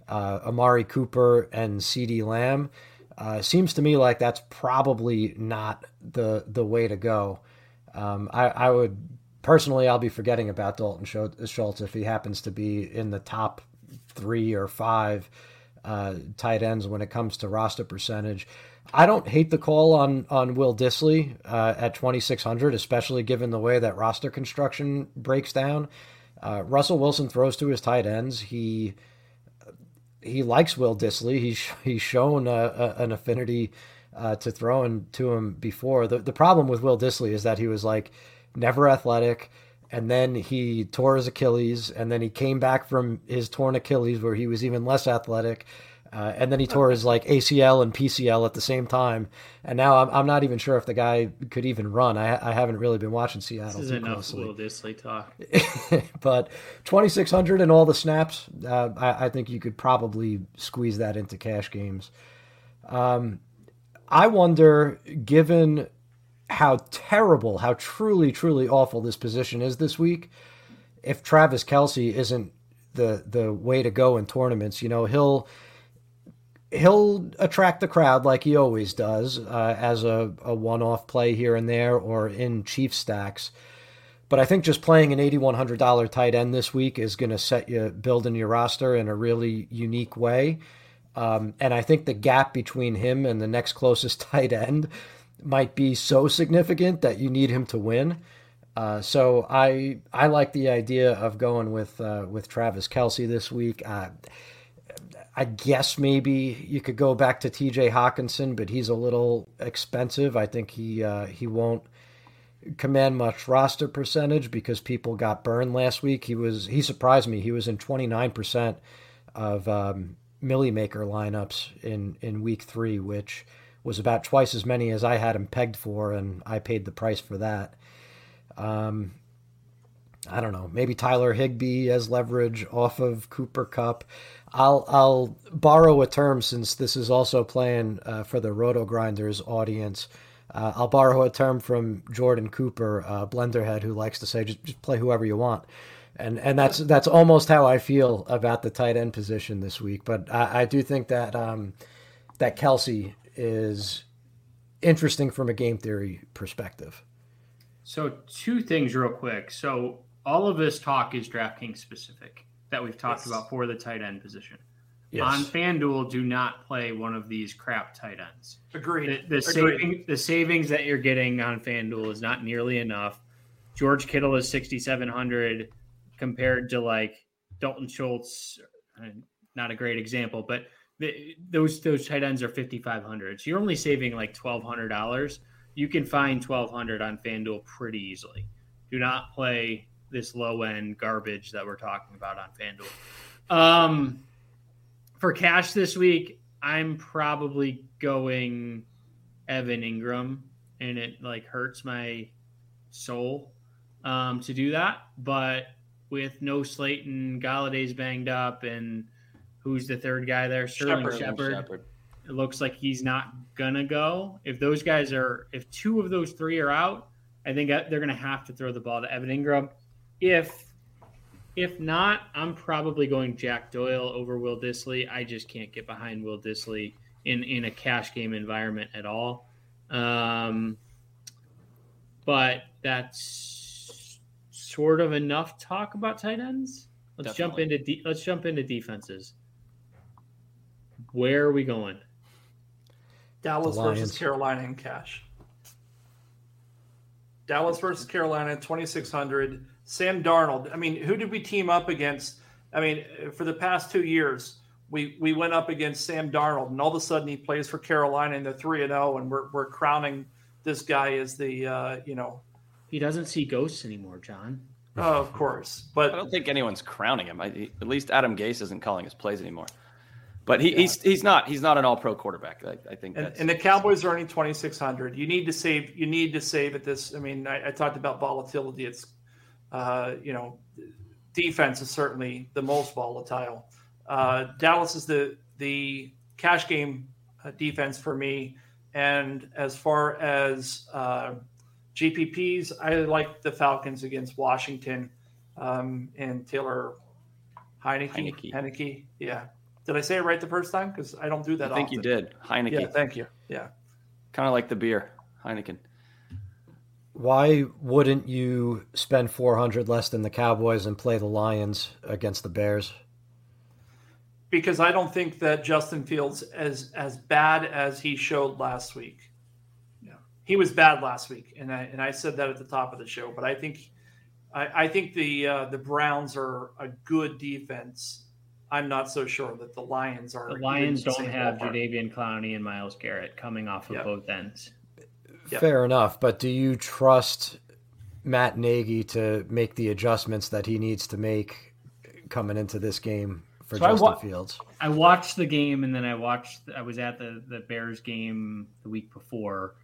uh, Amari Cooper, and CeeDee Lamb? Uh, seems to me like that's probably not the the way to go. Um, I, I, would personally, I'll be forgetting about Dalton Schultz if he happens to be in the top three or five uh, tight ends when it comes to roster percentage. I don't hate the call on on Will Dissly uh, at 2600, especially given the way that roster construction breaks down. Uh, Russell Wilson throws to his tight ends. He he likes Will Dissly. He's he's shown a, a, an affinity uh, to throwing to him before. The the problem with Will Dissly is that he was like never athletic, and then he tore his Achilles, and then he came back from his torn Achilles where he was even less athletic. Uh, and then he tore his like ACL and PCL at the same time, and now I'm, I'm not even sure if the guy could even run. I, I haven't really been watching Seattle. This is enough Will Dissly talk. but 2600 and all the snaps, uh, I, I, think you could probably squeeze that into cash games. Um, I wonder, given how terrible, how truly, truly awful this position is this week, if Travis Kelce isn't the the way to go in tournaments. You know, he'll he'll attract the crowd like he always does uh, as a, a one off play here and there or in Chief stacks. But I think just playing an $8,100 tight end this week is going to set you building your roster in a really unique way. Um, and I think the gap between him and the next closest tight end might be so significant that you need him to win. Uh, so I I like the idea of going with uh, with Travis Kelce this week. Uh, I guess maybe you could go back to T.J. Hockenson, but he's a little expensive. I think he uh, he won't command much roster percentage because people got burned last week. He was he surprised me. He was in twenty nine percent of um, Millie Maker lineups in in week three, which was about twice as many as I had him pegged for, and I paid the price for that. Um, I don't know, maybe Tyler Higbee as leverage off of Cooper Kupp. I'll I'll borrow a term since this is also playing uh, for the Roto Grinders audience. Uh, I'll borrow a term from Jordan Cooper, uh, Blenderhead, who likes to say just, just play whoever you want, and and that's that's almost how I feel about the tight end position this week. But I, I do think that um, that Kelce is interesting from a game theory perspective. So two things real quick. So all of this talk is DraftKings specific that we've talked yes. about for the tight end position. Yes. On FanDuel, do not play one of these crap tight ends. Agreed. The, the Agreed. saving the savings that you're getting on FanDuel is not nearly enough. George Kittle is 6,700 compared to like Dalton Schultz. Uh, not a great example, but the, those those tight ends are 5,500. So you're only saving like $1,200. You can find 1,200 on FanDuel pretty easily. Do not play this low end garbage that we're talking about on FanDuel. Um, for cash this week, I'm probably going Evan Engram, and it like hurts my soul um, to do that. But with no Slayton, Golladay's banged up, and who's the third guy there? Sterling Shepard. It looks like he's not gonna go. If those guys are, if two of those three are out, I think they're gonna have to throw the ball to Evan Engram. If if not, I'm probably going Jack Doyle over Will Dissly. I just can't get behind Will Dissly in in a cash game environment at all. Um, but that's sort of enough talk about tight ends. Let's Definitely. jump into de- let's jump into defenses. Where are we going? Dallas versus Carolina in cash. Dallas versus Carolina, 2,600. Sam Darnold. I mean, who did we team up against? I mean, for the past two years, we we went up against Sam Darnold, and all of a sudden he plays for Carolina, and they're three and zero, oh, and we're we're crowning this guy as the uh, you know. He doesn't see ghosts anymore, John. Oh, of course, but I don't think anyone's crowning him. I, at least Adam Gase isn't calling his plays anymore. But he, yeah. he's he's not he's not an All Pro quarterback. I, I think. And, and, the Cowboys are earning twenty six hundred. You need to save. You need to save at this. I mean, I, I talked about volatility. It's, uh, you know, defense is certainly the most volatile. Uh, Dallas is the the cash game uh, defense for me. And as far as uh, GPPs, I like the Falcons against Washington um, and Taylor Heinicke. Heinicke. Heinicke. Yeah. Did I say it right the first time? Because I don't do that. I think often. you did. Heinicke. Yeah. Thank you. Yeah. Kind of like the beer, Heineken. Why wouldn't you spend 400 less than the Cowboys and play the Lions against the Bears? because I don't think that Justin Fields as as bad as he showed last week. Yeah, he was bad last week, and I and I said that at the top of the show. But I think I, I think the uh, the Browns are a good defense. I'm not so sure that the Lions are. The Lions don't have ballpark. Jadeveon Clowney and Myles Garrett coming off of yep. both ends. Yep. Fair enough, but do you trust Matt Nagy to make the adjustments that he needs to make coming into this game for so Justin I wa- Fields. I watched the game and then I watched. I was at the the Bears game the week before.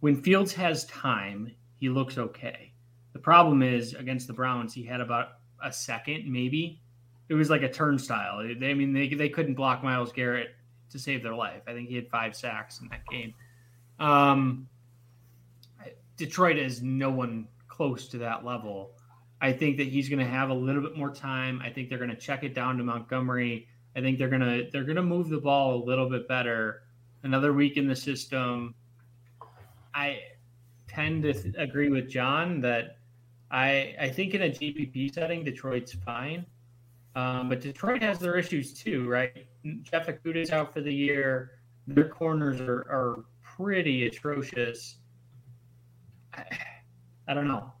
When Fields has time, he looks okay. The problem is against the Browns, he had about a second, maybe. It was like a turnstile. I mean, they they couldn't block Myles Garrett to save their life. I think he had five sacks in that game. Um, Detroit is no one close to that level. I think that he's going to have a little bit more time. I think they're going to check it down to Montgomery. I think they're going to they're going to move the ball a little bit better. Another week in the system. I tend to th- agree with John that I I think in a GPP setting Detroit's fine, um, but Detroit has their issues too, right? Jeff Okudah's out for the year. Their corners are, are pretty atrocious. I, don't know.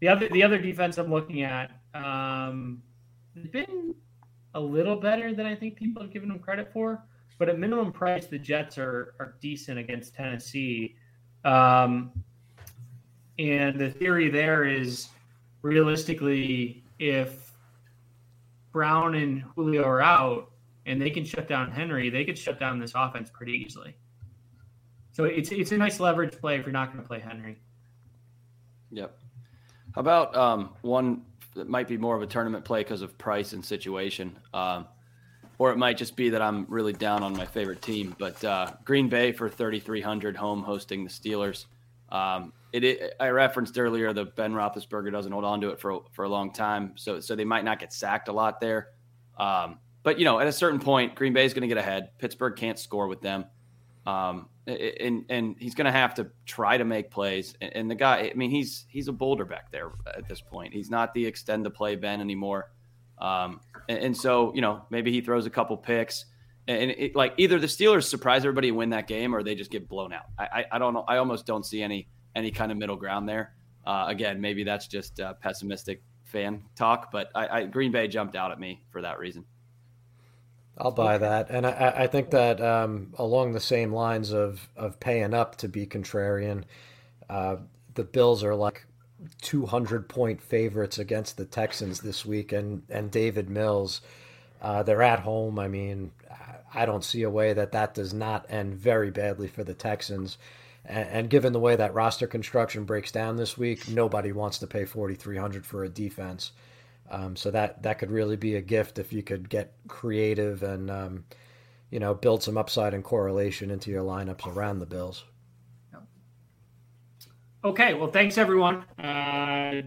The other the other defense I'm looking at um, has been a little better than I think people have given them credit for. But at minimum price, the Jets are are decent against Tennessee. Um, and the theory there is realistically, if Brown and Julio are out and they can shut down Henry, they could shut down this offense pretty easily. So it's it's a nice leverage play if you're not going to play Henry. Yep. How about um, one that might be more of a tournament play because of price and situation? Um, or it might just be that I'm really down on my favorite team. But uh, Green Bay for 3,300 home hosting the Steelers. Um, it, it, I referenced earlier the Ben Roethlisberger doesn't hold on to it for for a long time, so so they might not get sacked a lot there. Um, but you know, at a certain point, Green Bay is going to get ahead. Pittsburgh can't score with them. Um, and and he's going to have to try to make plays. And the guy, I mean, he's he's a boulder back there at this point. He's not the extend the play Ben anymore. Um, and, and, so you know maybe he throws a couple picks, and it, like either the Steelers surprise everybody and win that game, or they just get blown out. I, I, I don't know. I almost don't see any any kind of middle ground there. Uh, again, maybe that's just uh, pessimistic fan talk, but I, I Green Bay jumped out at me for that reason. I'll buy that, and I, I think that um, along the same lines of of paying up to be contrarian, uh, the Bills are like 200 point favorites against the Texans this week, and and Davis Mills, uh, they're at home. I mean, I don't see a way that that does not end very badly for the Texans. And, and given the way that roster construction breaks down this week, nobody wants to pay 4,300 for a defense. Um, so that that could really be a gift if you could get creative and um, you know build some upside and correlation into your lineups around the Bills. Okay, well, thanks everyone. Uh,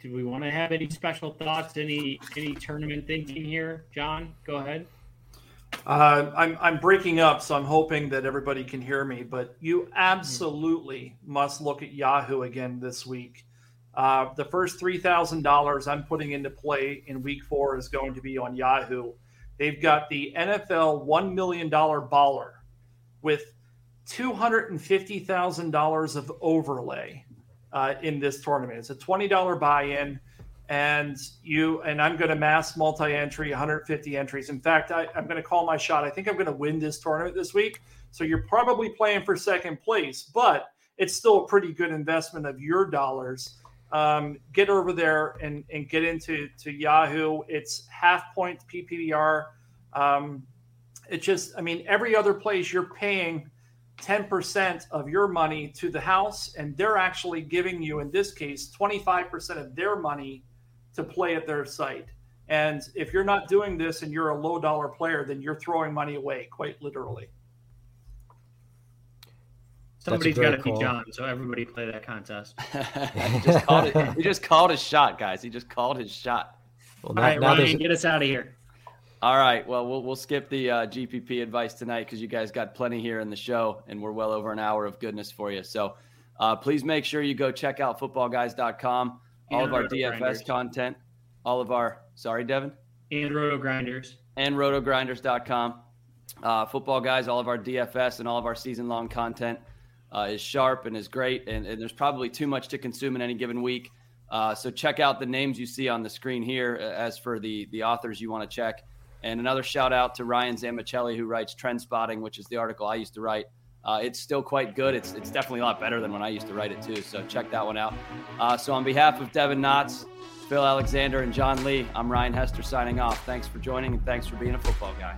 do we want to have any special thoughts? Any any tournament thinking here, John? Go ahead. Uh, I'm I'm breaking up, so I'm hoping that everybody can hear me. But you absolutely must look at Yahoo again this week. Uh, the first $3,000 I'm putting into play in week four is going to be on Yahoo. They've got the NFL $1 million baller with $250,000 of overlay uh, in this tournament. It's a $20 buy in. And you and I'm going to mass multi-entry, 150 entries. In fact, I, I'm going to call my shot. I think I'm going to win this tournament this week. So you're probably playing for second place, but it's still a pretty good investment of your dollars um, get over there and, and get into to Yahoo. It's half point PPR. Um, it just, I mean, every other place you're paying 10% of your money to the house, and they're actually giving you, in this case, 25% of their money to play at their site. And if you're not doing this and you're a low dollar player, then you're throwing money away, quite literally. Somebody's got to be John, so everybody play that contest. he, just called it, he just called his shot, guys. He just called his shot. Well, All right, Ryan, get us out of here. All right. Well, we'll, we'll skip the uh, GPP advice tonight because you guys got plenty here in the show, and we're well over an hour of goodness for you. So uh, please make sure you go check out footballguys.com. All and of our DFS grinders. content, all of our, sorry, Devin? And Roto Grinders. And rotogrinders.com. Uh, football guys, all of our DFS and all of our season long content uh, is sharp and is great. And, and, there's probably too much to consume in any given week. Uh, so check out the names you see on the screen here. Uh, as for the the authors you want to check, and another shout out to Ryan Zamichelli who writes Trend Spotting, which is the article I used to write. Uh, it's still quite good. It's it's definitely a lot better than when I used to write it too. So check that one out. Uh, so on behalf of Devin Knotts, Phil Alexander, and John Lee, I'm Ryan Hester signing off. Thanks for joining and thanks for being a football guy.